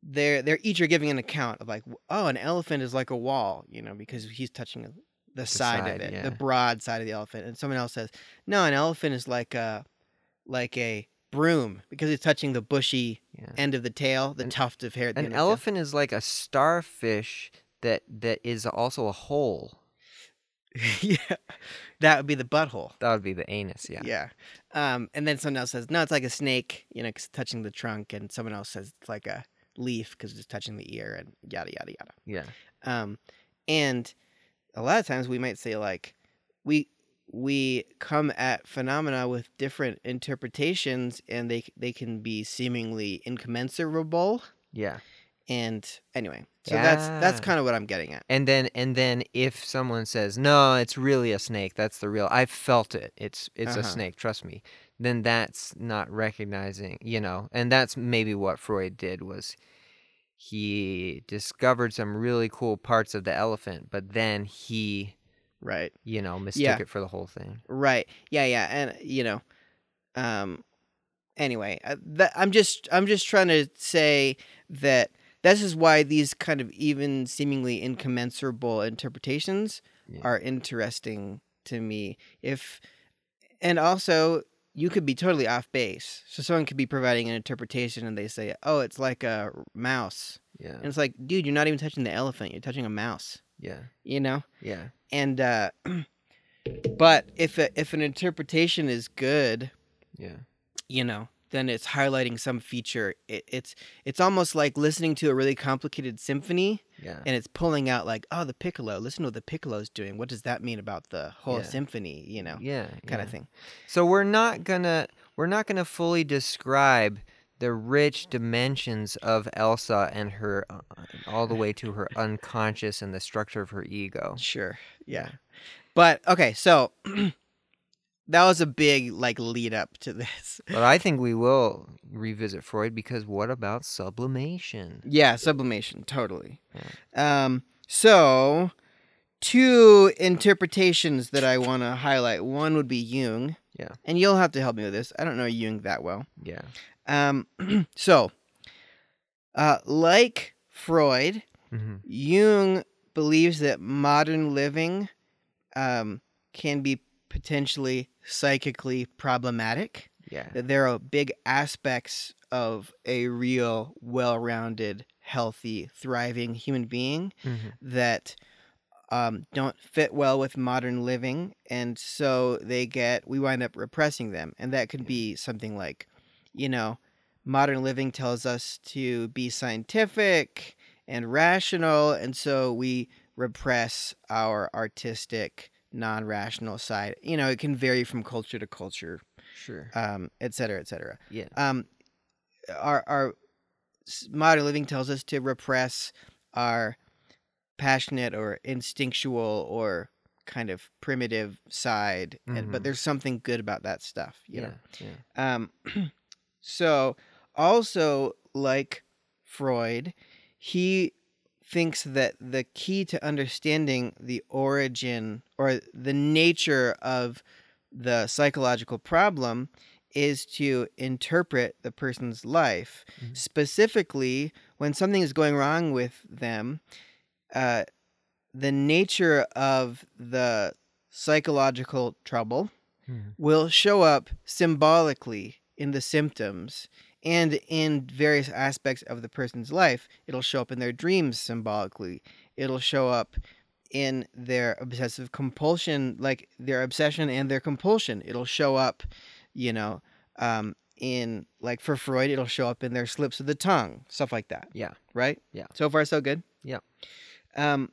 they're they're each are giving an account of like oh an elephant is like a wall you know because he's touching the, side, side, of it yeah. the broad side of the elephant and someone else says no an elephant is like a like a broom because it's touching the bushy Yeah. end of the tail the An- tuft of hair the An end of the tail. elephant is like a starfish that that is also a hole. yeah, that would be the butthole. That would be the anus. Yeah. Yeah. Um, and then someone else says, no, it's like a snake, you know, 'cause it's touching the trunk. And someone else says it's like a leaf because it's touching the ear and yada, yada, yada. Yeah. Um, and a lot of times we might say, like, we we come at phenomena with different interpretations and they they can be seemingly incommensurable Yeah. And anyway so that's that's kind of what i'm getting at And then and then if someone says, "No, it's really a snake. That's the real. I felt it. It's it's a Uh-huh. snake. Trust me." Then that's not recognizing, you know. And that's maybe what Freud did was he discovered some really cool parts of the elephant, but then he, right you know, mistook Yeah. it for the whole thing. Right. Yeah, yeah, and you know, um anyway, uh, that, I'm just I'm just trying to say that this is why these kind of even seemingly incommensurable interpretations Yeah. are interesting to me. If and also you could be totally off base. So someone could be providing an interpretation and they say, "Oh, it's like a mouse." Yeah. And it's like, "Dude, you're not even touching the elephant. You're touching a mouse." Yeah. You know? Yeah. and uh but if a, if an interpretation is good Yeah. you know then it's highlighting some feature it, it's it's almost like listening to a really complicated symphony Yeah. and it's pulling out like oh the piccolo listen to what the piccolo's doing what does that mean about the whole Yeah. symphony you know Yeah. kind yeah. of thing So we're not gonna we're not gonna fully describe the rich dimensions of Elsa and her uh, all the way to her unconscious and the structure of her ego. sure yeah but okay so that was a big like lead up to this But I think we will revisit Freud because what about sublimation? Yeah, sublimation, totally. Um, so two interpretations that I want to highlight. One would be Jung. Yeah. And you'll have to help me with this. I don't know Jung that well. Yeah. Um, so, uh, like Freud, hmm Jung believes that modern living um, can be potentially psychically problematic Yeah. that there are big aspects of a real, well rounded, healthy, thriving human being Mhm. that um, don't fit well with modern living. And so they get, we wind up repressing them. And that could be something like, you know, modern living tells us to be scientific and rational. And so we repress our artistic, non rational side. You know, it can vary from culture to culture Sure. um, et cetera, et cetera. Yeah. Um, our our modern living tells us to repress our passionate or instinctual or kind of primitive side, and, but Mhm. there's something good about that stuff, you yeah. know. Yeah. Um, so also like Freud, he thinks that the key to understanding the origin or the nature of the psychological problem is to interpret the person's life. Mhm. Specifically, when something is going wrong with them, uh, the nature of the psychological trouble Mhm. will show up symbolically in the symptoms and in various aspects of the person's life. It'll show up in their dreams symbolically. It'll show up in their obsessive compulsion, like their obsession and their compulsion. It'll show up, you know, um, in like for Freud, it'll show up in their slips of the tongue, stuff like that. Yeah. Right? Yeah. So far, so good. Yeah. Um,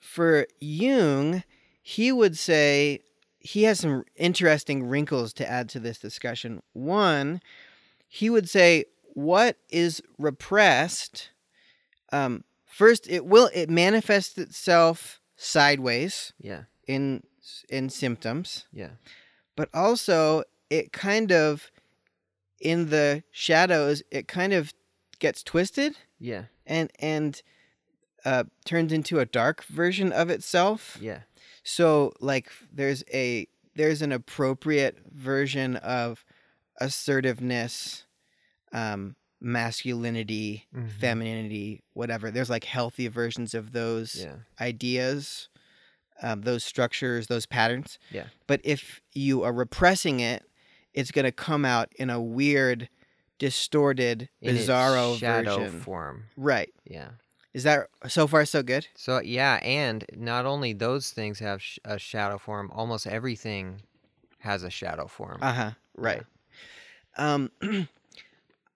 for Jung, he would say he has some interesting wrinkles to add to this discussion. One, he would say what is repressed um, first it will it manifests itself sideways Yeah. in in symptoms Yeah. but also it kind of in the shadows it kind of gets twisted Yeah. and and uh, turns into a dark version of itself Yeah. so like there's a there's an appropriate version of assertiveness um masculinity Mhm. femininity whatever there's like healthy versions of those Yeah. ideas um, those structures those patterns Yeah. but if you are repressing it it's going to come out in a weird distorted In bizarro shadow version form. right Yeah. is that so far so good So yeah, and not only those things have sh- a shadow form, almost everything has a shadow form. Uh-huh. Right. Um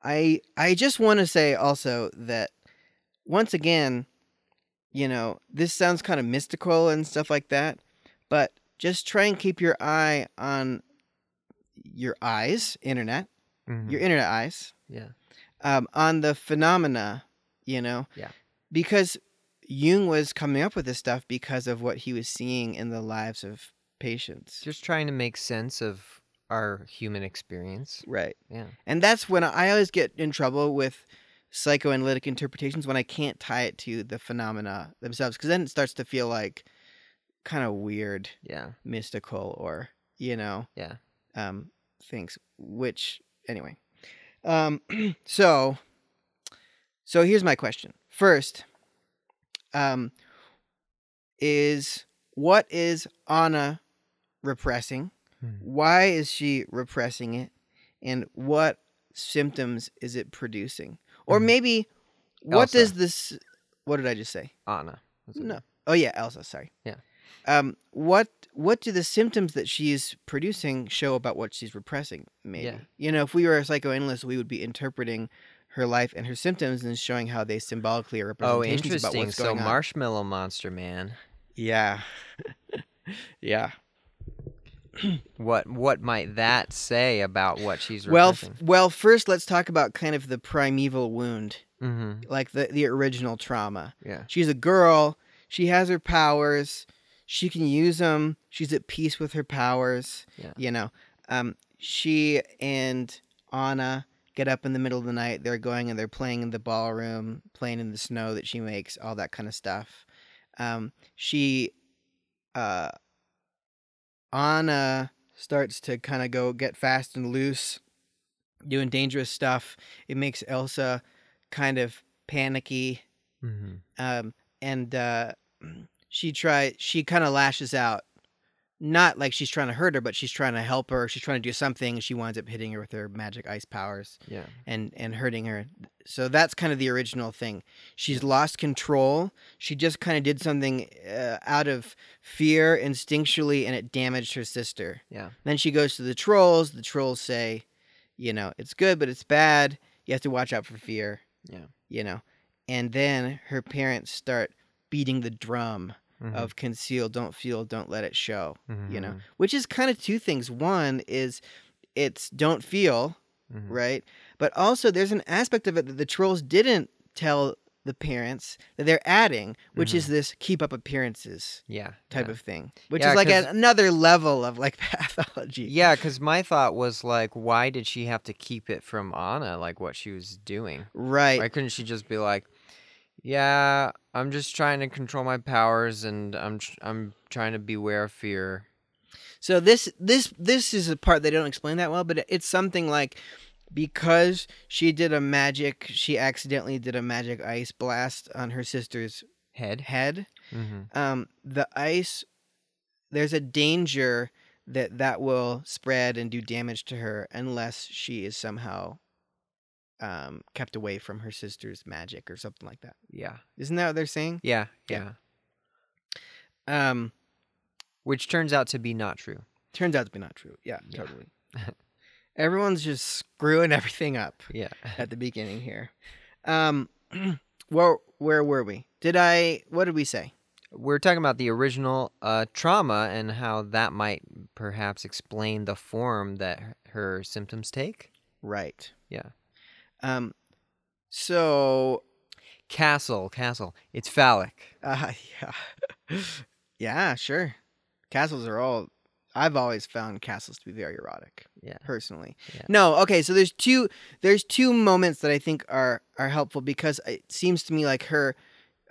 I I just want to say also that once again, you know, this sounds kind of mystical and stuff like that, but just try and keep your eye on your eyes, internet, Mhm. your internet eyes, yeah. um, on the phenomena, you know? Yeah. Because Jung was coming up with this stuff because of what he was seeing in the lives of patients. Just trying to make sense of our human experience. Right. Yeah. And that's when I always get in trouble with psychoanalytic interpretations when I can't tie it to the phenomena themselves because then it starts to feel like kind of weird, Yeah. mystical, or you know, Yeah. um, things. Which anyway, um, so so here's my question. First, um, is what is Anna repressing? Hmm. Why is she repressing it? And what symptoms is it producing? Or Mhm. maybe what does this what did I just say? Anna. No. Oh yeah, Elsa, sorry. Yeah. Um what what do the symptoms that she's producing show about what she's repressing? Maybe. Yeah. You know, if we were a psychoanalyst, we would be interpreting her life and her symptoms and showing how they symbolically are Oh, representations about interesting. what's So going on. Marshmallow Monster Man. Yeah. yeah. What what might that say about what she's Well, repressing? f- well, first let's talk about kind of the primeval wound, mm-hmm. like the the original trauma. Yeah. She's a girl. She has her powers. She can use them. She's at peace with her powers. Yeah. You know, um, she and Anna get up in the middle of the night. They're going and they're playing in the ballroom, playing in the snow that she makes, all that kind of stuff. Um, she, uh, Anna starts to kind of go get fast and loose, doing dangerous stuff. It makes Elsa kind of panicky Mm-hmm. um, and uh, she try she kind of lashes out not like she's trying to hurt her, but she's trying to help her. She's trying to do something. She winds up hitting her with her magic ice powers Yeah. and and hurting her. So that's kind of the original thing. She's lost control. She just kind of did something uh, out of fear, instinctually, and it damaged her sister. Yeah. Then she goes to the trolls. The trolls say, you know, it's good, but it's bad. You have to watch out for fear. Yeah. You know, and then her parents start beating the drum Mhm. of conceal, don't feel, don't let it show. You know, Mhm. which is kind of two things. One is it's don't feel, Mhm. right? But also there's an aspect of it that the trolls didn't tell the parents that they're adding, which is this keep up appearances Yeah. type yeah. of thing, which Yeah, is like a, another level of like pathology. Yeah, because my thought was like, why did she have to keep it from Anna? Like what she was doing? Right. Why couldn't she just be like, "Yeah, I'm just trying to control my powers, and I'm tr- I'm trying to beware of fear." So this this this is a part they don't explain that well, but it's something like because she did a magic, she accidentally did a magic ice blast on her sister's Head. head. Mm-hmm. Um, the ice, there's a danger that that will spread and do damage to her unless she is somehow um, kept away from her sister's magic or something like that. Yeah. Isn't that what they're saying? Yeah. Yeah. Yeah. Um, Which turns out to be not true. turns out to be not true. Yeah, Yeah. totally. Everyone's just screwing everything up. Yeah. at the beginning here. Um, where where were we? Did I? What did we say? We're talking about the original uh, trauma and how that might perhaps explain the form that her symptoms take. Right. Yeah. Um. So. Castle, castle. It's phallic. Uh, yeah. yeah. Sure. Castles are all. I've always found castles to be very erotic, Yeah. personally. Yeah. No. Okay. So there's two. There's two moments that I think are are helpful because it seems to me like her,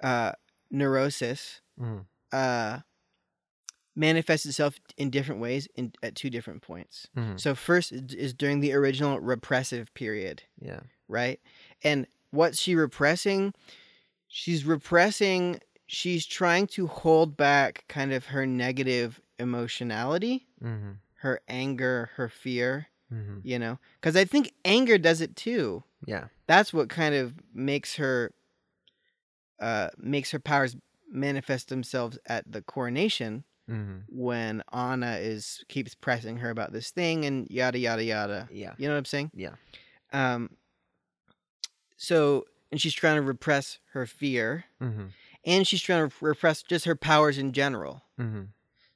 uh, neurosis, Mhm. uh, manifests itself in different ways in at two different points. Mhm. So first is is during the original repressive period, Yeah. right? And what's she repressing? She's repressing she's trying to hold back kind of her negative emotionality, Mm-hmm. her anger, her fear, Mm-hmm. you know? Cuz I think anger does it too. Yeah. That's what kind of makes her uh makes her powers manifest themselves at the coronation Mm-hmm. when Anna is keeps pressing her about this thing and yada yada yada. Yeah. You know what I'm saying? Yeah. Um. So, and she's trying to repress her fear, Mm-hmm. and she's trying to repress just her powers in general. Mm-hmm.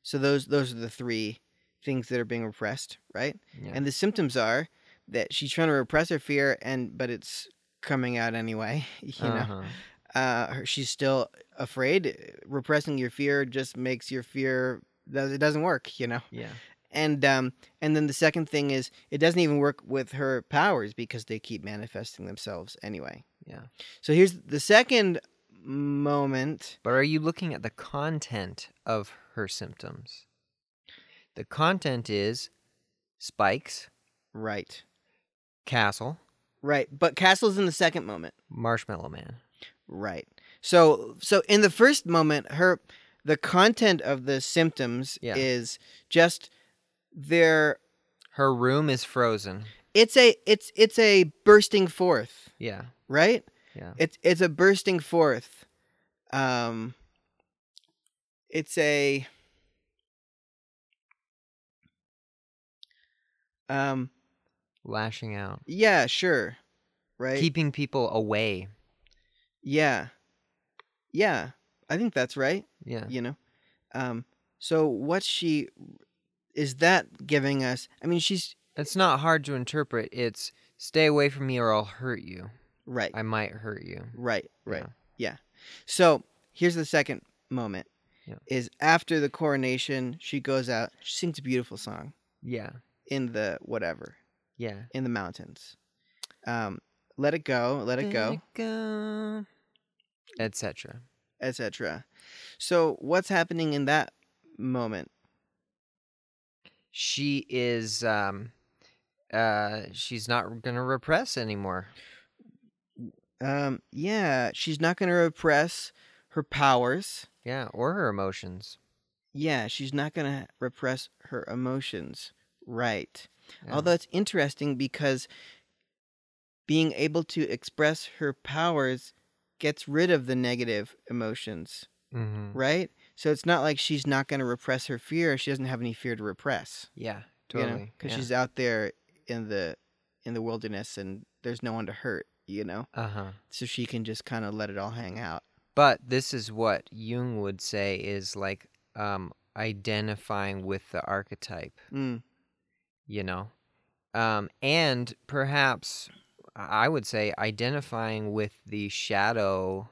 So those those are the three things that are being repressed, right? Yeah. And the symptoms are that she's trying to repress her fear, and but it's coming out anyway. You know, Uh-huh. Uh, she's still afraid. Repressing your fear just makes your fear that it doesn't work. You know. Yeah. and um and then the second thing is it doesn't even work with her powers because they keep manifesting themselves anyway Yeah. so here's the second moment But are you looking at the content of her symptoms? The content is spikes, right castle, right but castle's in the second moment marshmallow man. Right so so in the first moment her the content of the symptoms Yeah. is just their Her room is frozen. it's a it's it's a bursting forth Yeah. right Yeah. It's it's a bursting forth. Um it's a um Lashing out. yeah, sure. Right? Keeping people away. Yeah. Yeah. I think that's right, Yeah. you know. Um so what's she is that giving us I mean she's It's not hard to interpret. It's stay away from me or I'll hurt you. right. I might hurt you. Right, right. Yeah. Yeah. So here's the second moment. Yeah. Is after the coronation, she goes out, she sings a beautiful song Yeah. in the whatever, Yeah. in the mountains. Um, let it go, let it go, go. Etc. etc. So what's happening in that moment? She is um uh she's not gonna repress anymore. Um, yeah, she's not going to repress her powers. Yeah, or her emotions. yeah, she's not going to repress her emotions. Right. Yeah. Although it's interesting because being able to express her powers gets rid of the negative emotions, Mhm. right? So it's not like she's not going to repress her fear. She doesn't have any fear to repress. Yeah, you know, totally. because yeah. she's out there in the in the wilderness and there's no one to hurt, you know. Uh huh. So she can just kind of let it all hang out. But this is what Jung would say is like um, identifying with the archetype, Mm. you know? Um, and perhaps I would say identifying with the shadow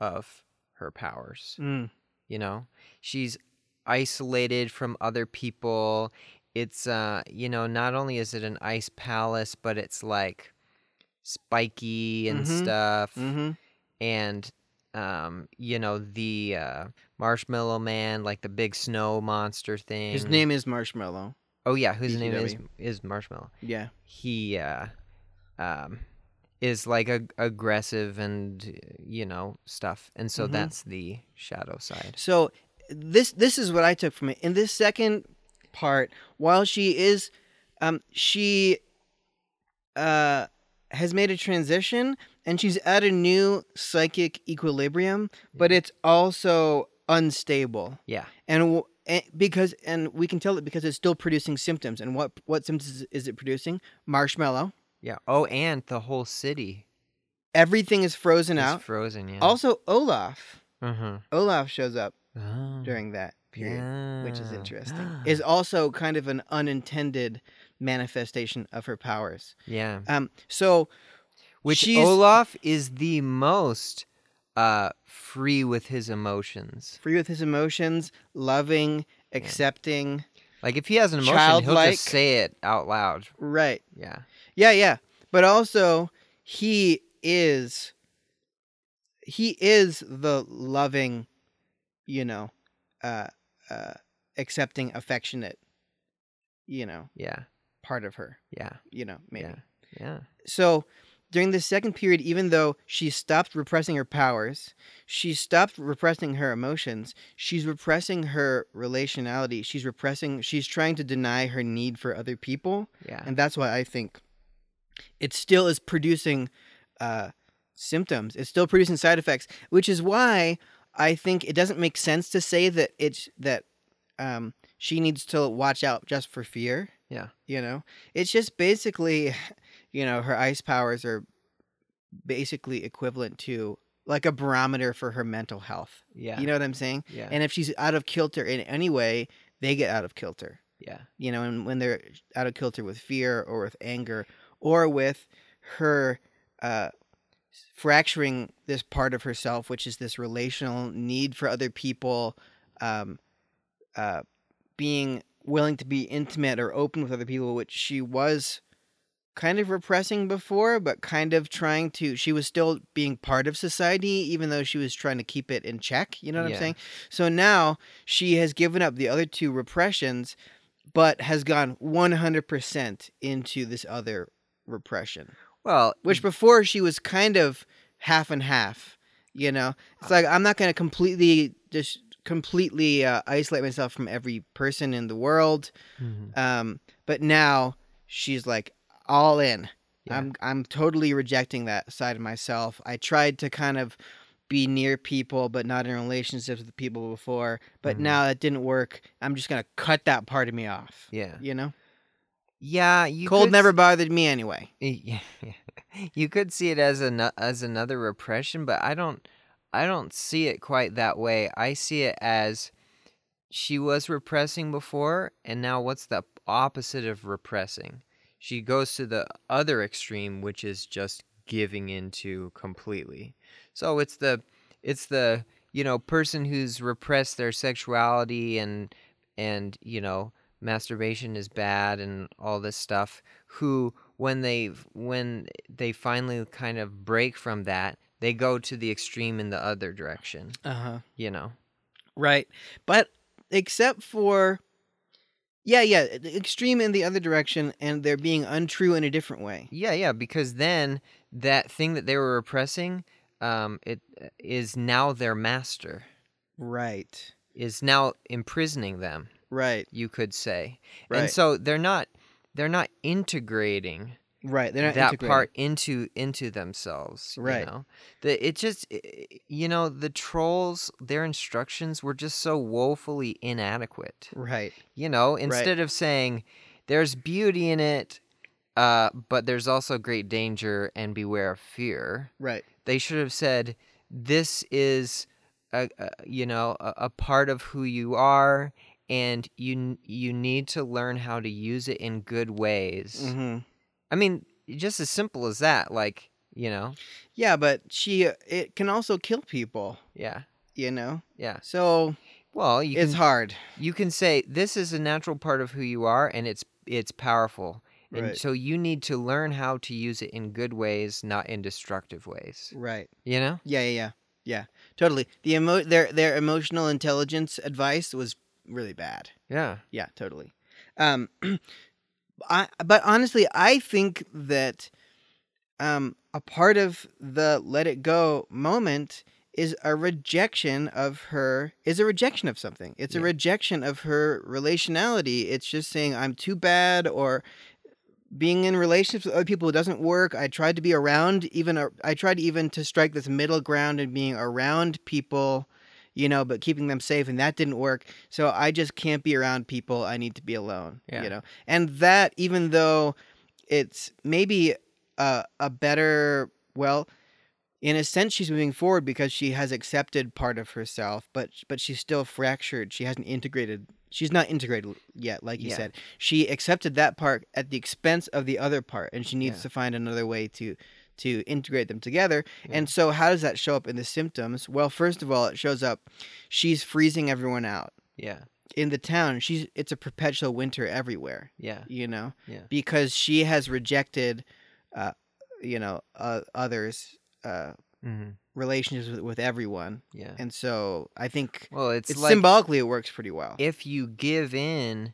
of her powers, Mm. you know? She's isolated from other people. It's, uh, you know, not only is it an ice palace, but it's like spiky and Mhm. stuff Mm-hmm. and um you know the uh marshmallow man like the big snow monster thing His name is Marshmallow. oh yeah whose name is is marshmallow Yeah. he uh um is like ag- aggressive and you know stuff and so Mhm. that's the shadow side So this this is what I took from it. In this second part, while she is um she uh has made a transition and she's at a new psychic equilibrium, but it's also unstable. yeah And, w- and because and we can tell it because it's still producing symptoms. And what what symptoms is it producing? Marshmallow. Yeah oh and the whole city Everything is frozen is out. frozen yeah Also, Olaf. uh-huh Olaf shows up oh, during that period. which is interesting, is also kind of an unintended manifestation of her powers. yeah Um, so Which she's Olaf is the most uh free with his emotions. free with his emotions, loving, accepting. Like if he has an emotion, he'll just say it out loud. Right. Yeah. Yeah, yeah. But also, he is. He is the loving, you know, uh, uh, accepting, affectionate, you know, Yeah. part of her. Yeah. You know, maybe. Yeah. Yeah. So during this second period, even though she stopped repressing her powers, she stopped repressing her emotions, she's repressing her relationality, she's repressing, she's trying to deny her need for other people. Yeah. And that's why I think it still is producing uh, symptoms, it's still producing side effects, which is why I think it doesn't make sense to say that it's that um, she needs to watch out just for fear. Yeah. You know, it's just basically, you know, her ice powers are basically equivalent to like a barometer for her mental health. Yeah. You know what I'm saying? yeah. And if she's out of kilter in any way, they get out of kilter. yeah. You know, and when they're out of kilter with fear or with anger or with her uh, fracturing this part of herself, which is this relational need for other people, um, uh, being willing to be intimate or open with other people, which she was kind of repressing before, but kind of trying to. She was still being part of society, even though she was trying to keep it in check. You know what Yeah. I'm saying? So now she has given up the other two repressions, but has gone 100% into this other repression, Well, which before she was kind of half and half. You know, it's like I'm not going to completely just completely uh, isolate myself from every person in the world. Mhm. Um, but now she's like all in. Yeah. I'm I'm totally rejecting that side of myself. I tried to kind of be near people, but not in relationships with people before. But Mhm. now that didn't work. I'm just gonna cut that part of me off. yeah. You know, Yeah. You cold could never bothered me anyway. Yeah, you could see it as an as another repression, but I don't I don't see it quite that way. I see it as she was repressing before, and now what's the opposite of repressing? She goes to the other extreme, which is just giving into completely. So it's the it's the you know person who's repressed their sexuality and and you know masturbation is bad and all this stuff who when they when they finally kind of break from that they go to the extreme in the other direction Uh huh. you know Right, but except for. Yeah, yeah, extreme in the other direction, and they're being untrue in a different way. yeah yeah because then that thing that they were repressing um it uh, now their master Right. is now imprisoning them. Right. You could say, Right. and so they're not they're not integrating right. They're not that integrated. part into into themselves. Right. You know? The it just i- i- you know the trolls their instructions were just so woefully inadequate. Right. You know, instead of saying there's beauty in it, uh, but there's also great danger and beware of fear. Right. They should have said this is a, a you know a, a part of who you are and you you need to learn how to use it in good ways. hmm I mean, just as simple as that. Like, you know, Yeah, but she it can also kill people. yeah, You know. yeah. So Well, you it's can hard. you can say this is a natural part of who you are, and it's it's powerful, and Right. so you need to learn how to use it in good ways, not in destructive ways. Right. You know? Yeah. Yeah. Yeah. Yeah. Totally. The emo their their emotional intelligence advice was really bad. Yeah. Yeah, totally. Um, I but honestly, I think that um, a part of the let it go moment is a rejection of her is a rejection of something. It's a rejection of her relationality. It's just saying I'm too bad or being in relationships with other people doesn't work. I tried to be around even i tried even to strike this middle ground and being around people, you know, but keeping them safe and that didn't work. So I just can't be around people. I need to be alone, Yeah. you know. And that even though it's maybe a, a better well in a sense she's moving forward because she has accepted part of herself but but she's still fractured she hasn't integrated she's not integrated yet like you Yeah. said she accepted that part at the expense of the other part and she needs Yeah. to find another way to to integrate them together Yeah. and so how does that show up in the symptoms well first of all it shows up she's freezing everyone out Yeah. in the town she's it's a perpetual winter everywhere Yeah. you know Yeah. because she has rejected uh you know uh, others uh hmm relationships with, with everyone Yeah. and so i think Well, it's, it's like symbolically it works pretty well if you give in,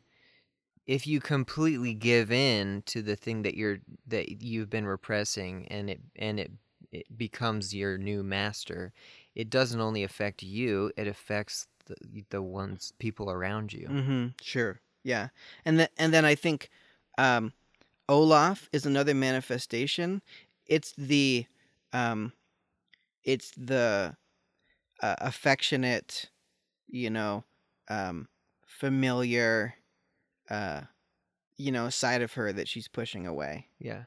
if you completely give in to the thing that you're that you've been repressing, and it and it it becomes your new master, it doesn't only affect you; it affects the the ones people around you. mm-hmm sure yeah and then and then i think um olaf is another manifestation it's the um it's the uh, affectionate you know um familiar uh you know side of her that she's pushing away Yeah.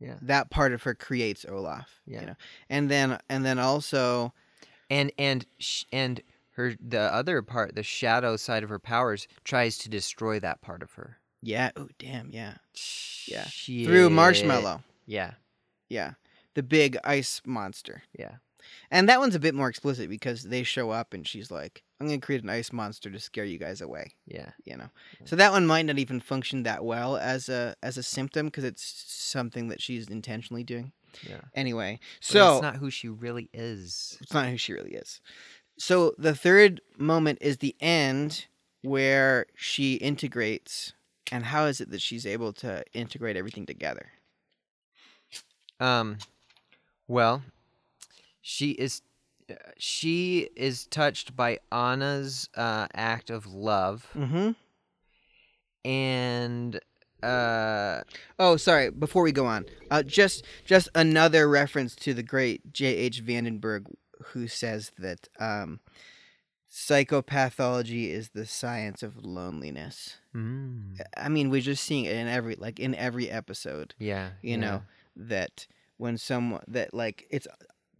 Yeah. that part of her creates Olaf. Yeah. You know, and then and then also and and sh- and her the other part the shadow side of her powers tries to destroy that part of her yeah. Oh damn, yeah. Yeah. Shit. Through Marshmallow. yeah Yeah, the big ice monster. yeah And that one's a bit more explicit because they show up and she's like, "I'm gonna create an ice monster to scare you guys away." yeah You know, so that one might not even function that well as a as a symptom because it's something that she's intentionally doing. yeah Anyway, But so it's not who she really is It's not who she really is. So the third moment is the end where she integrates. And how is it that she's able to integrate everything together? um well she is she is touched by anna's uh act of love Mm-hmm. and uh Oh, sorry. Before we go on, uh, just just another reference to the great J. H. Vandenberg, who says that um, psychopathology is the science of loneliness. mm, I mean, we're just seeing it in every like in every episode. yeah you yeah, know that when someone that like it's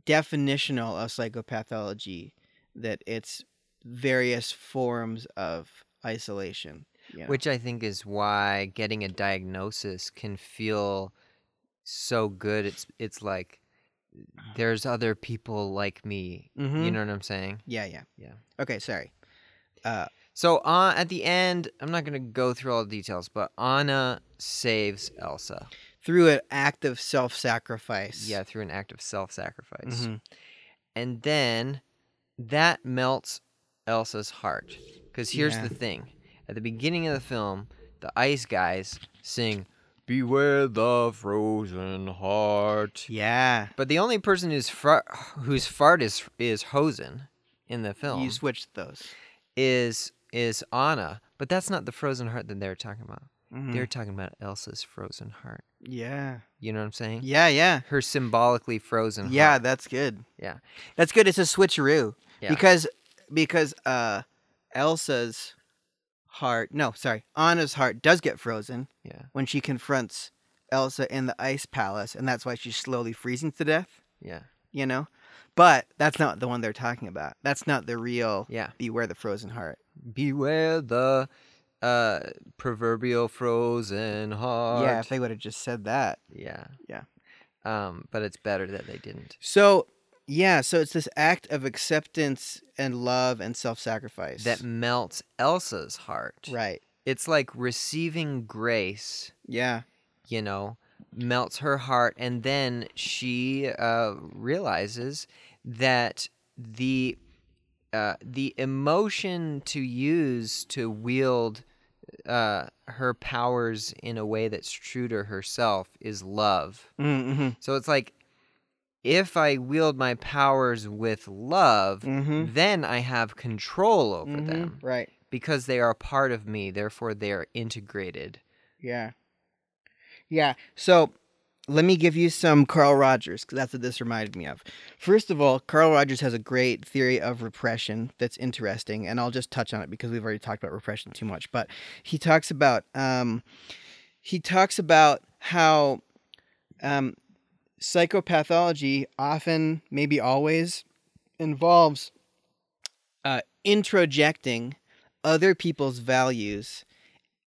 definitional of psychopathology that it's various forms of isolation you know? Which I think is why getting a diagnosis can feel so good. It's it's like there's other people like me. You Mhm. know what I'm saying? yeah yeah Yeah. okay sorry uh So uh, at the end, I'm not gonna go through all the details, but Anna saves Elsa. Through an act of self-sacrifice Yeah, through an act of self-sacrifice, Mhm. and then that melts Elsa's heart. Because here's Yeah. the thing: at the beginning of the film, the ice guys sing "Beware the frozen heart." yeah But the only person whose fart, whose fart is is Hosen in the film. you switched those is is Anna, but that's not the frozen heart that they're talking about. Mhm. They're talking about Elsa's frozen heart. yeah. You know what I'm saying? Yeah, yeah. Her symbolically frozen Yeah, heart. that's good. Yeah. That's good. It's a switcheroo. Yeah. Because because uh Elsa's heart no, sorry, Anna's heart does get frozen Yeah. when she confronts Elsa in the ice palace, and that's why she's slowly freezing to death, Yeah. you know? But that's not the one they're talking about. That's not the real Yeah. Beware the Frozen Heart. Beware the uh proverbial frozen heart. Yeah, if they would have just said that. Yeah. Yeah. Um, but it's better that they didn't. So, yeah, so it's this act of acceptance and love and self-sacrifice. That melts Elsa's heart. right. It's like receiving grace, Yeah. you know, melts her heart and then she uh realizes that the uh the emotion to use to wield uh her powers in a way that's true to herself is love. Mm-hmm. So it's like if I wield my powers with love, Mm-hmm. then I have control over them Right. because they are a part of me, therefore they are integrated. Yeah. Yeah. So let me give you some Carl Rogers because that's what this reminded me of. First of all, Carl Rogers has a great theory of repression that's interesting, and I'll just touch on it because we've already talked about repression too much. But he talks about um, he talks about how um, psychopathology often, maybe always, involves uh, introjecting other people's values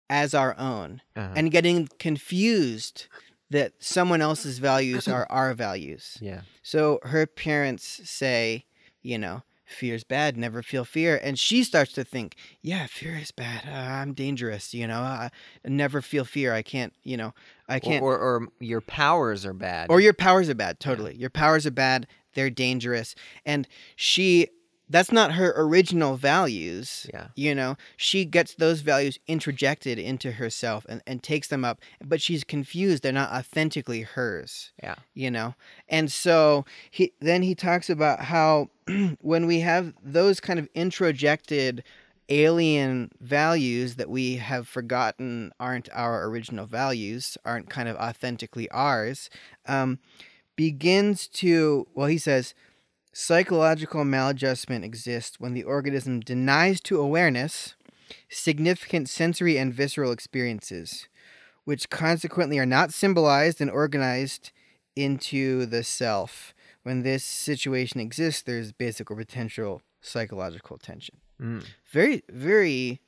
as our own Uh-huh. and getting confused that someone else's values are our values. yeah. So her parents say, you know, fear's bad, never feel fear. And she starts to think, yeah, fear is bad. Uh, I'm dangerous, you know, I never feel fear. I can't, you know, I can't. Or, or, or your powers are bad. Or your powers are bad, totally. Your powers are bad. They're dangerous. And she, that's not her original values. yeah. You know, she gets those values introjected into herself and, and takes them up, but she's confused. They're not authentically hers. Yeah. You know? And so he then he talks about how when we have those kind of introjected alien values that we have forgotten aren't our original values, aren't kind of authentically ours, um, begins to, well, he says, psychological maladjustment exists when the organism denies to awareness significant sensory and visceral experiences, which consequently are not symbolized and organized into the self. When this situation exists, there's basic or potential psychological tension. Mm. Very, very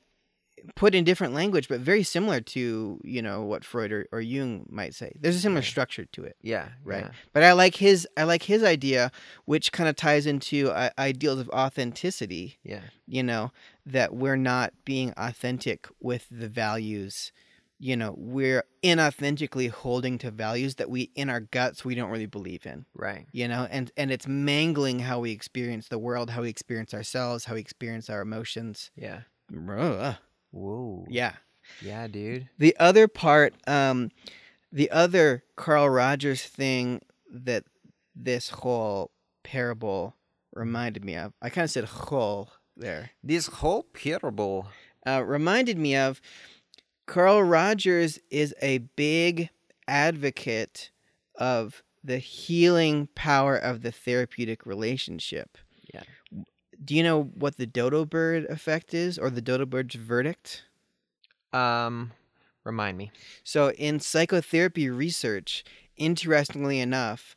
put in different language, but very similar to you know what Freud or, or Jung might say. There's a similar Yeah. structure to it, Yeah. right? yeah. But I like his I like his idea, which kind of ties into uh, ideals of authenticity. Yeah. You know that we're not being authentic with the values. You know we're inauthentically holding to values that we in our guts we don't really believe in Right. you know and and it's mangling how we experience the world how we experience ourselves how we experience our emotions Yeah. Whoa. yeah Yeah, dude. the other part um the other carl rogers thing that this whole parable reminded me of i kind of said whole there This whole parable. uh, reminded me of carl rogers is a big advocate of the healing power of the therapeutic relationship. Do you know what the dodo bird effect is or the dodo bird's verdict Um, remind me. So, in psychotherapy research, interestingly enough,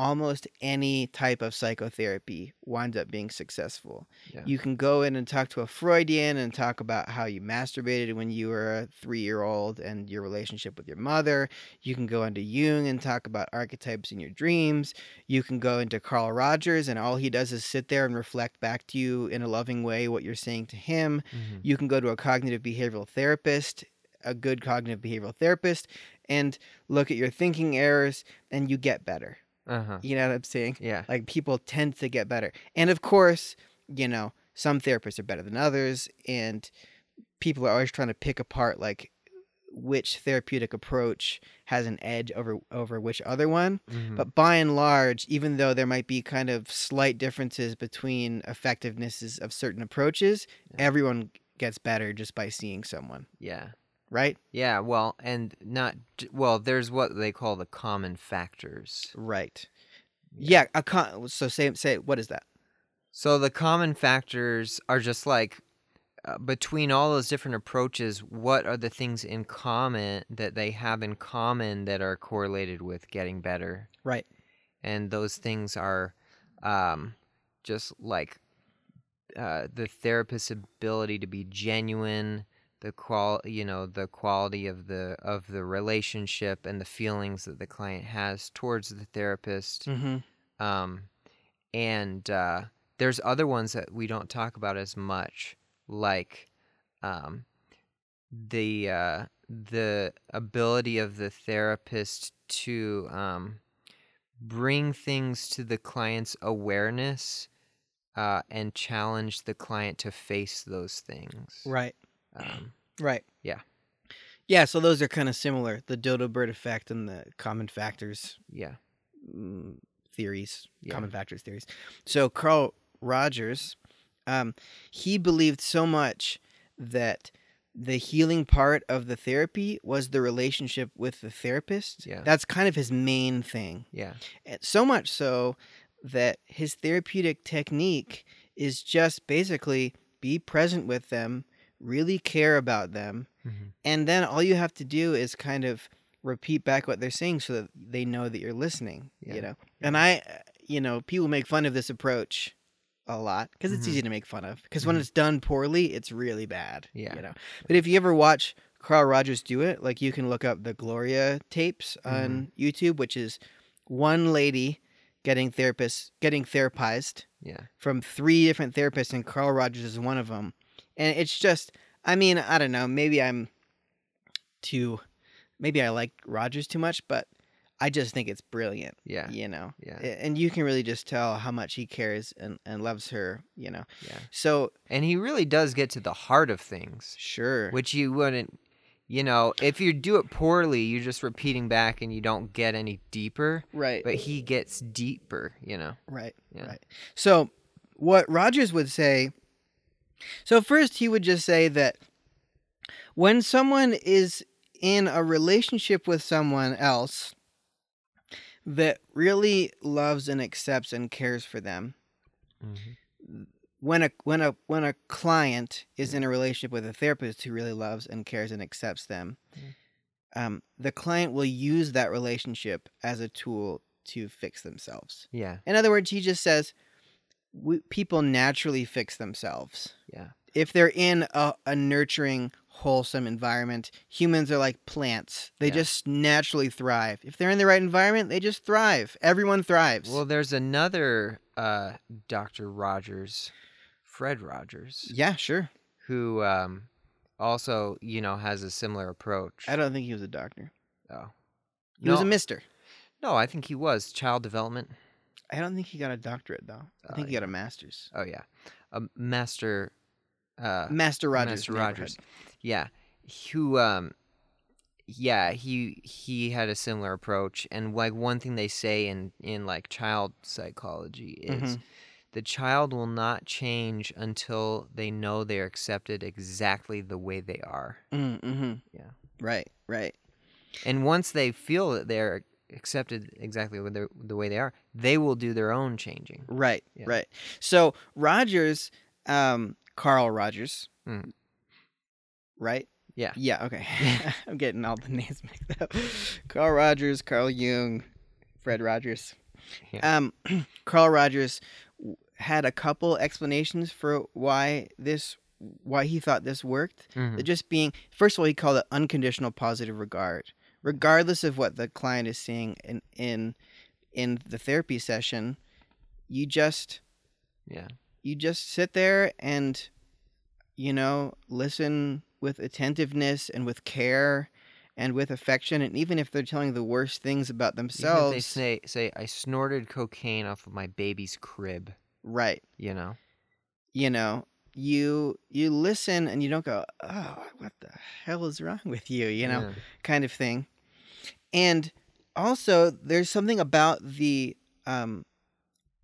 almost any type of psychotherapy winds up being successful. Yeah. You can go in and talk to a Freudian and talk about how you masturbated when you were a three year old and your relationship with your mother. You can go into Jung and talk about archetypes in your dreams. You can go into Carl Rogers and all he does is sit there and reflect back to you in a loving way what you're saying to him. Mhm. You can go to a cognitive behavioral therapist, a good cognitive behavioral therapist, and look at your thinking errors, and you get better. Uh-huh. You know what I'm saying? Yeah. Like people tend to get better. And of course, you know, some therapists are better than others, and people are always trying to pick apart like which therapeutic approach has an edge over over which other one. Mhm. But by and large, even though there might be kind of slight differences between effectivenesses of certain approaches, Yeah. everyone gets better just by seeing someone, yeah. Right? Yeah, well, and not well. There's what they call the common factors. Right. Yeah. a con- so say say what is that? So the common factors are just like uh, between all those different approaches, what are the things in common that they have in common that are correlated with getting better? Right. And those things are um, just like uh, the therapist's ability to be genuine, the qual you know the quality of the of the relationship and the feelings that the client has towards the therapist Mm-hmm. um, and uh, there's other ones that we don't talk about as much, like um, the uh, the ability of the therapist to um, bring things to the client's awareness uh, and challenge the client to face those things. Right. Um, Right. Yeah. Yeah. So those are kind of similar: the dodo bird effect and the common factors yeah. mm, theories, Yeah. common factors theories. So Carl Rogers, um, he believed so much that the healing part of the therapy was the relationship with the therapist. Yeah. That's kind of his main thing. Yeah. And so much so that his therapeutic technique is just basically be present with them, really care about them, Mhm. and then all you have to do is kind of repeat back what they're saying so that they know that you're listening, Yeah. you know. And I you know, people make fun of this approach a lot because it's Mhm. easy to make fun of because when Mhm. it's done poorly, it's really bad, Yeah. you know. But if you ever watch Carl Rogers do it, like you can look up the Gloria tapes Mm-hmm. on YouTube, which is one lady getting therapist getting therapized Yeah. from three different therapists, and Carl Rogers is one of them. And it's just, I mean, I don't know, maybe I'm too, maybe I like Rogers too much, but I just think it's brilliant, Yeah. you know. Yeah. And you can really just tell how much he cares and, and loves her, you know. Yeah. So, And he really does get to the heart of things. sure. which you wouldn't you know if you do it poorly you're just repeating back and you don't get any deeper right. but he gets deeper you know Right. Yeah. Right. So what Rogers would say so first he would just say that when someone is in a relationship with someone else that really loves and accepts and cares for them when a when a when a client is in a relationship with a therapist who really loves and cares and accepts them um, the client will use that relationship as a tool to fix themselves. Yeah. In other words, he just says we, people naturally fix themselves. Yeah. If they're in a, a nurturing, wholesome environment, humans are like plants. They Yeah. just naturally thrive. If they're in the right environment, they just thrive. Everyone thrives. well there's another uh dr rogers fred rogers yeah, sure. who um also you know has a similar approach I don't think he was a doctor. oh He was a mister. no i think he was child development I don't think he got a doctorate, though. I Oh, think he got a master's. oh yeah a master uh Master Rogers. Master neighborhood. Rogers. Yeah. Who um yeah, he he had a similar approach and like one thing they say in in like child psychology is Mhm. the child will not change until they know they're accepted exactly the way they are. Mm-hmm. Yeah. Right, right. And once they feel that they're accepted exactly the way they are, they will do their own changing. Right, Yeah. right. So Rogers, um, Carl Rogers, Mm. right? Yeah. Yeah. Okay. I'm getting all the names mixed up. Carl Rogers, Carl Jung, Fred Rogers. Yeah. Um, Carl Rogers had a couple explanations for why this, why he thought this worked. Mhm. Just being, first of all, he called it unconditional positive regard, regardless of what the client is seeing in in in the therapy session. You just Yeah. you just sit there and you know listen with attentiveness and with care and with affection and even if they're telling the worst things about themselves they say say I snorted cocaine off of my baby's crib, right you know. you know you you listen and you don't go, oh, what the hell is wrong with you? You know, Yeah. kind of thing. And also, there's something about the um,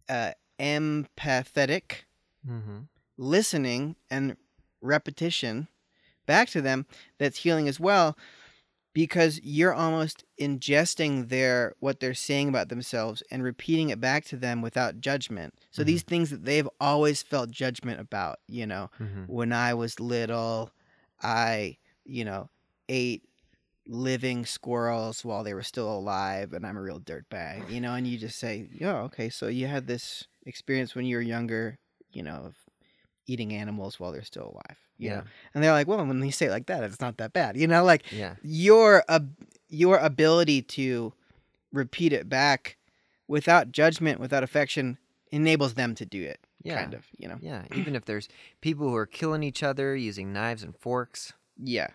uh, empathetic Mm-hmm. listening and repetition back to them that's healing as well because you're almost ingesting their what they're saying about themselves and repeating it back to them without judgment so Mhm. these things that they've always felt judgment about you know Mm-hmm. when i was little i you know ate living squirrels while they were still alive and i'm a real dirtbag you know and you just say yeah okay so you had this experience when you were younger you know of eating animals while they're still alive you Yeah. know and they're like well when you say it like that it's not that bad you know like Yeah. your ab- your ability to repeat it back without judgment without affection enables them to do it Yeah. kind of you know Yeah. Even if there's people who are killing each other using knives and forks, yeah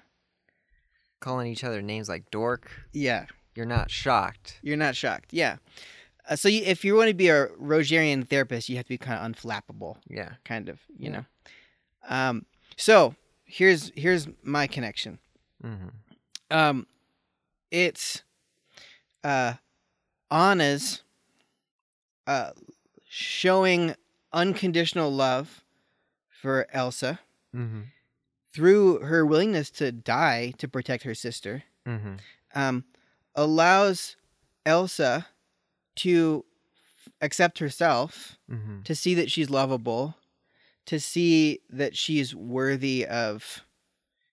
calling each other names like dork, yeah you're not shocked. You're not shocked. Yeah. Uh, so you, if you want to be a Rogerian therapist, you have to be kind of unflappable, Yeah. kind of, you Yeah. know. Um, so here's here's my connection. Mm-hmm. Um, it's uh, Anna's uh, showing unconditional love for Elsa Mm-hmm. through her willingness to die to protect her sister. Mm-hmm. um, allows Elsa to accept herself, Mm-hmm. to see that she's lovable, to see that she's worthy of,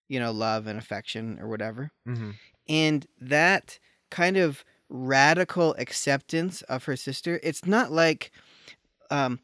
you know, love and affection or whatever. Mm-hmm. And that kind of radical acceptance of her sister, it's not like um,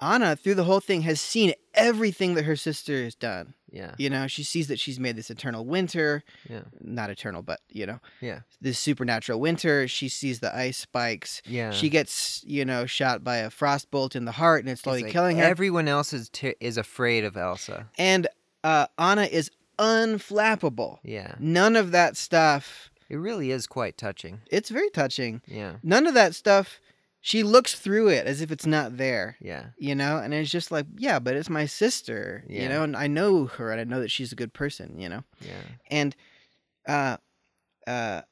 Anna, through the whole thing, has seen everything that her sister has done. Yeah. You know, she sees that she's made this eternal winter. Yeah. Not eternal, but, you know, Yeah. this supernatural winter. She sees the ice spikes. Yeah. She gets, you know, shot by a frost bolt in the heart and it's slowly like killing her. Everyone else is t- is afraid of Elsa. and uh, Anna is unflappable. Yeah. None of that stuff. It really is quite touching. It's very touching. Yeah. None of that stuff. She looks through it as if it's not there, Yeah. you know, and it's just like, yeah, but it's my sister, yeah. you know, and I know her and I know that she's a good person, you know. Yeah. and uh, uh,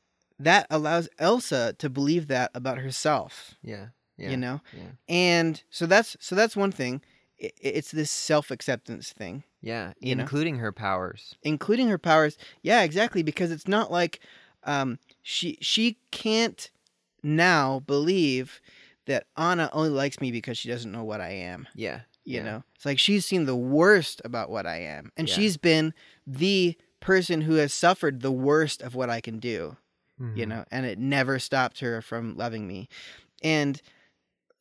that allows Elsa to believe that about herself. Yeah. Yeah. You know, Yeah. and so that's so that's one thing. I- It's this self acceptance thing, Yeah. You know? Including her powers. including her powers. Yeah, exactly. Because it's not like um, she she can't now believe that Anna only likes me because she doesn't know what I am. Yeah. You Yeah. know, it's like she's seen the worst about what I am, and Yeah. she's been the person who has suffered the worst of what I can do. you Mhm. know, and it never stopped her from loving me. And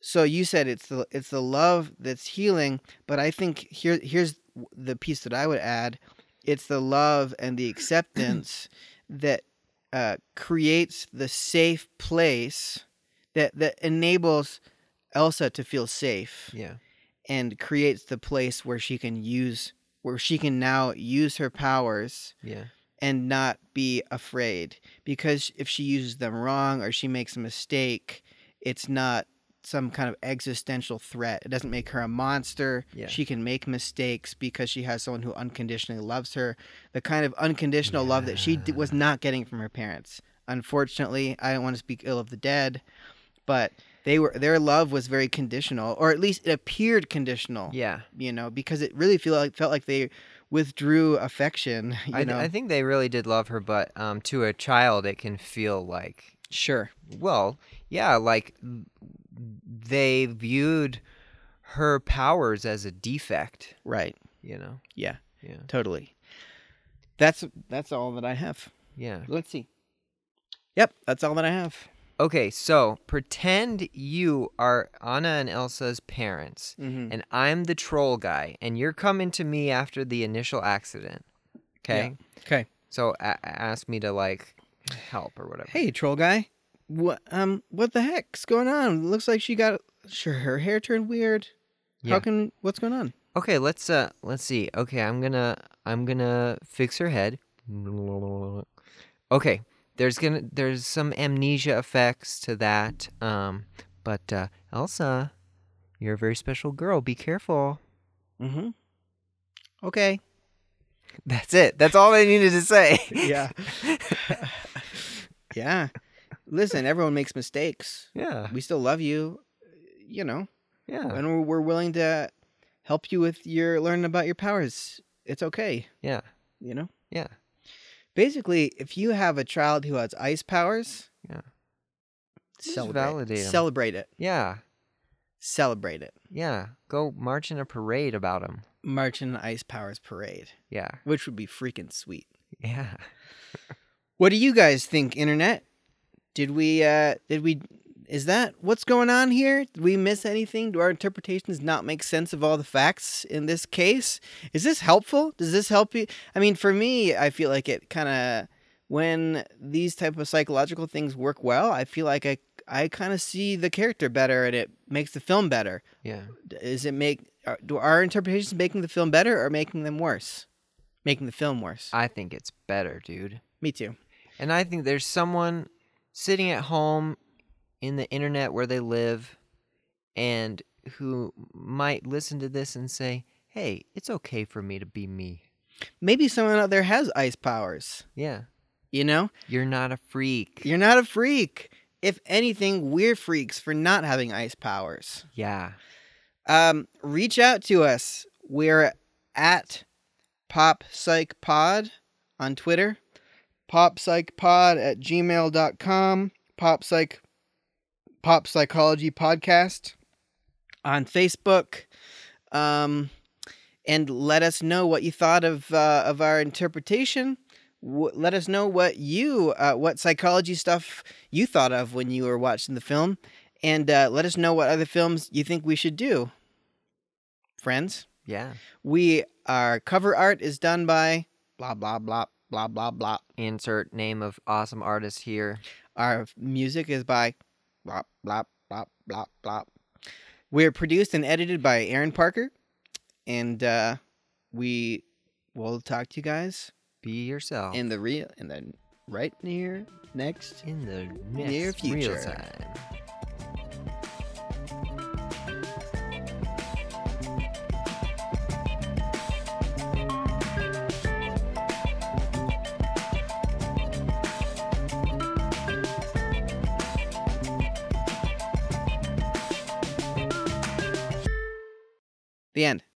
so you said it's the it's the love that's healing, but I think here here's the piece that I would add. It's the love and the acceptance that uh, creates the safe place that that enables Elsa to feel safe Yeah. and creates the place where she can use where she can now use her powers Yeah. and not be afraid because if she uses them wrong or she makes a mistake it's not some kind of existential threat. It doesn't make her a monster. Yeah. she can make mistakes because she has someone who unconditionally loves her. The kind of unconditional love that she d- was not getting from her parents. Unfortunately i don't want to speak ill of the dead but they were their love was very conditional or at least it appeared conditional. Yeah. you know because it really feel like felt like they withdrew affection you I, know? I think they really did love her, but um, to a child, it can feel like, sure. Well, yeah, like they viewed her powers as a defect. right You know. Yeah. Yeah. totally that's that's all that i have Yeah. let's see yep that's all that i have Okay, so pretend you are Anna and Elsa's parents, mm-hmm. and I'm the troll guy, and you're coming to me after the initial accident. Okay. okay So a- ask me to like help or whatever. hey troll guy what um what the heck's going on looks like she got sure her hair turned weird Yeah. how can what's going on Okay, let's uh let's see. Okay, I'm gonna I'm gonna fix her head. Okay, there's gonna there's some amnesia effects to that. Um, but uh, Elsa, you're a very special girl. Be careful. mm-hmm Okay. That's it. That's all I needed to say. Yeah. yeah. Listen, everyone makes mistakes. yeah. We still love you, you know, Yeah. and we're, we're willing to help you with your learning about your powers. It's okay, Yeah. you know? Yeah. Basically, if you have a child who has ice powers, Yeah. Just celebrate. validate 'em. Celebrate it. Yeah. Celebrate it. Yeah. Go march in a parade about them. March in the Ice Powers Parade, Yeah. which would be freaking sweet. Yeah. What do you guys think, internet? Did we uh did we is that what's going on here? Did we miss anything? Do our interpretations not make sense of all the facts in this case? Is this helpful? Does this help you? I mean, for me, I feel like it kind of when these type of psychological things work well, I feel like I I kind of see the character better and it makes the film better. Yeah. Is it make are, do our interpretations making the film better or making them worse? Making the film worse. I think it's better, dude. Me too. And I think there's someone sitting at home in the internet where they live and who might listen to this and say, hey, it's okay for me to be me. Maybe someone out there has ice powers. Yeah. You know, You're not a freak. you're not a freak. If anything, we're freaks for not having ice powers. Yeah. Um, reach out to us. We're at Pop Psych Pod on Twitter, Pop Psych Pod at gmail.com, Pop Psych Pop Psychology Podcast on Facebook. Um, and let us know what you thought of uh, of our interpretation. W- let us know what you uh, what psychology stuff you thought of when you were watching the film, and uh, let us know what other films you think we should do. Friends, Yeah. we our cover art is done by blah blah blah blah blah blah. Insert name of awesome artist here. Our music is by blah blah blah blah blah. We're produced and edited by Aaron Parker, and uh, we will talk to you guys Be yourself. in the real in the right near next. in the Near future. The end.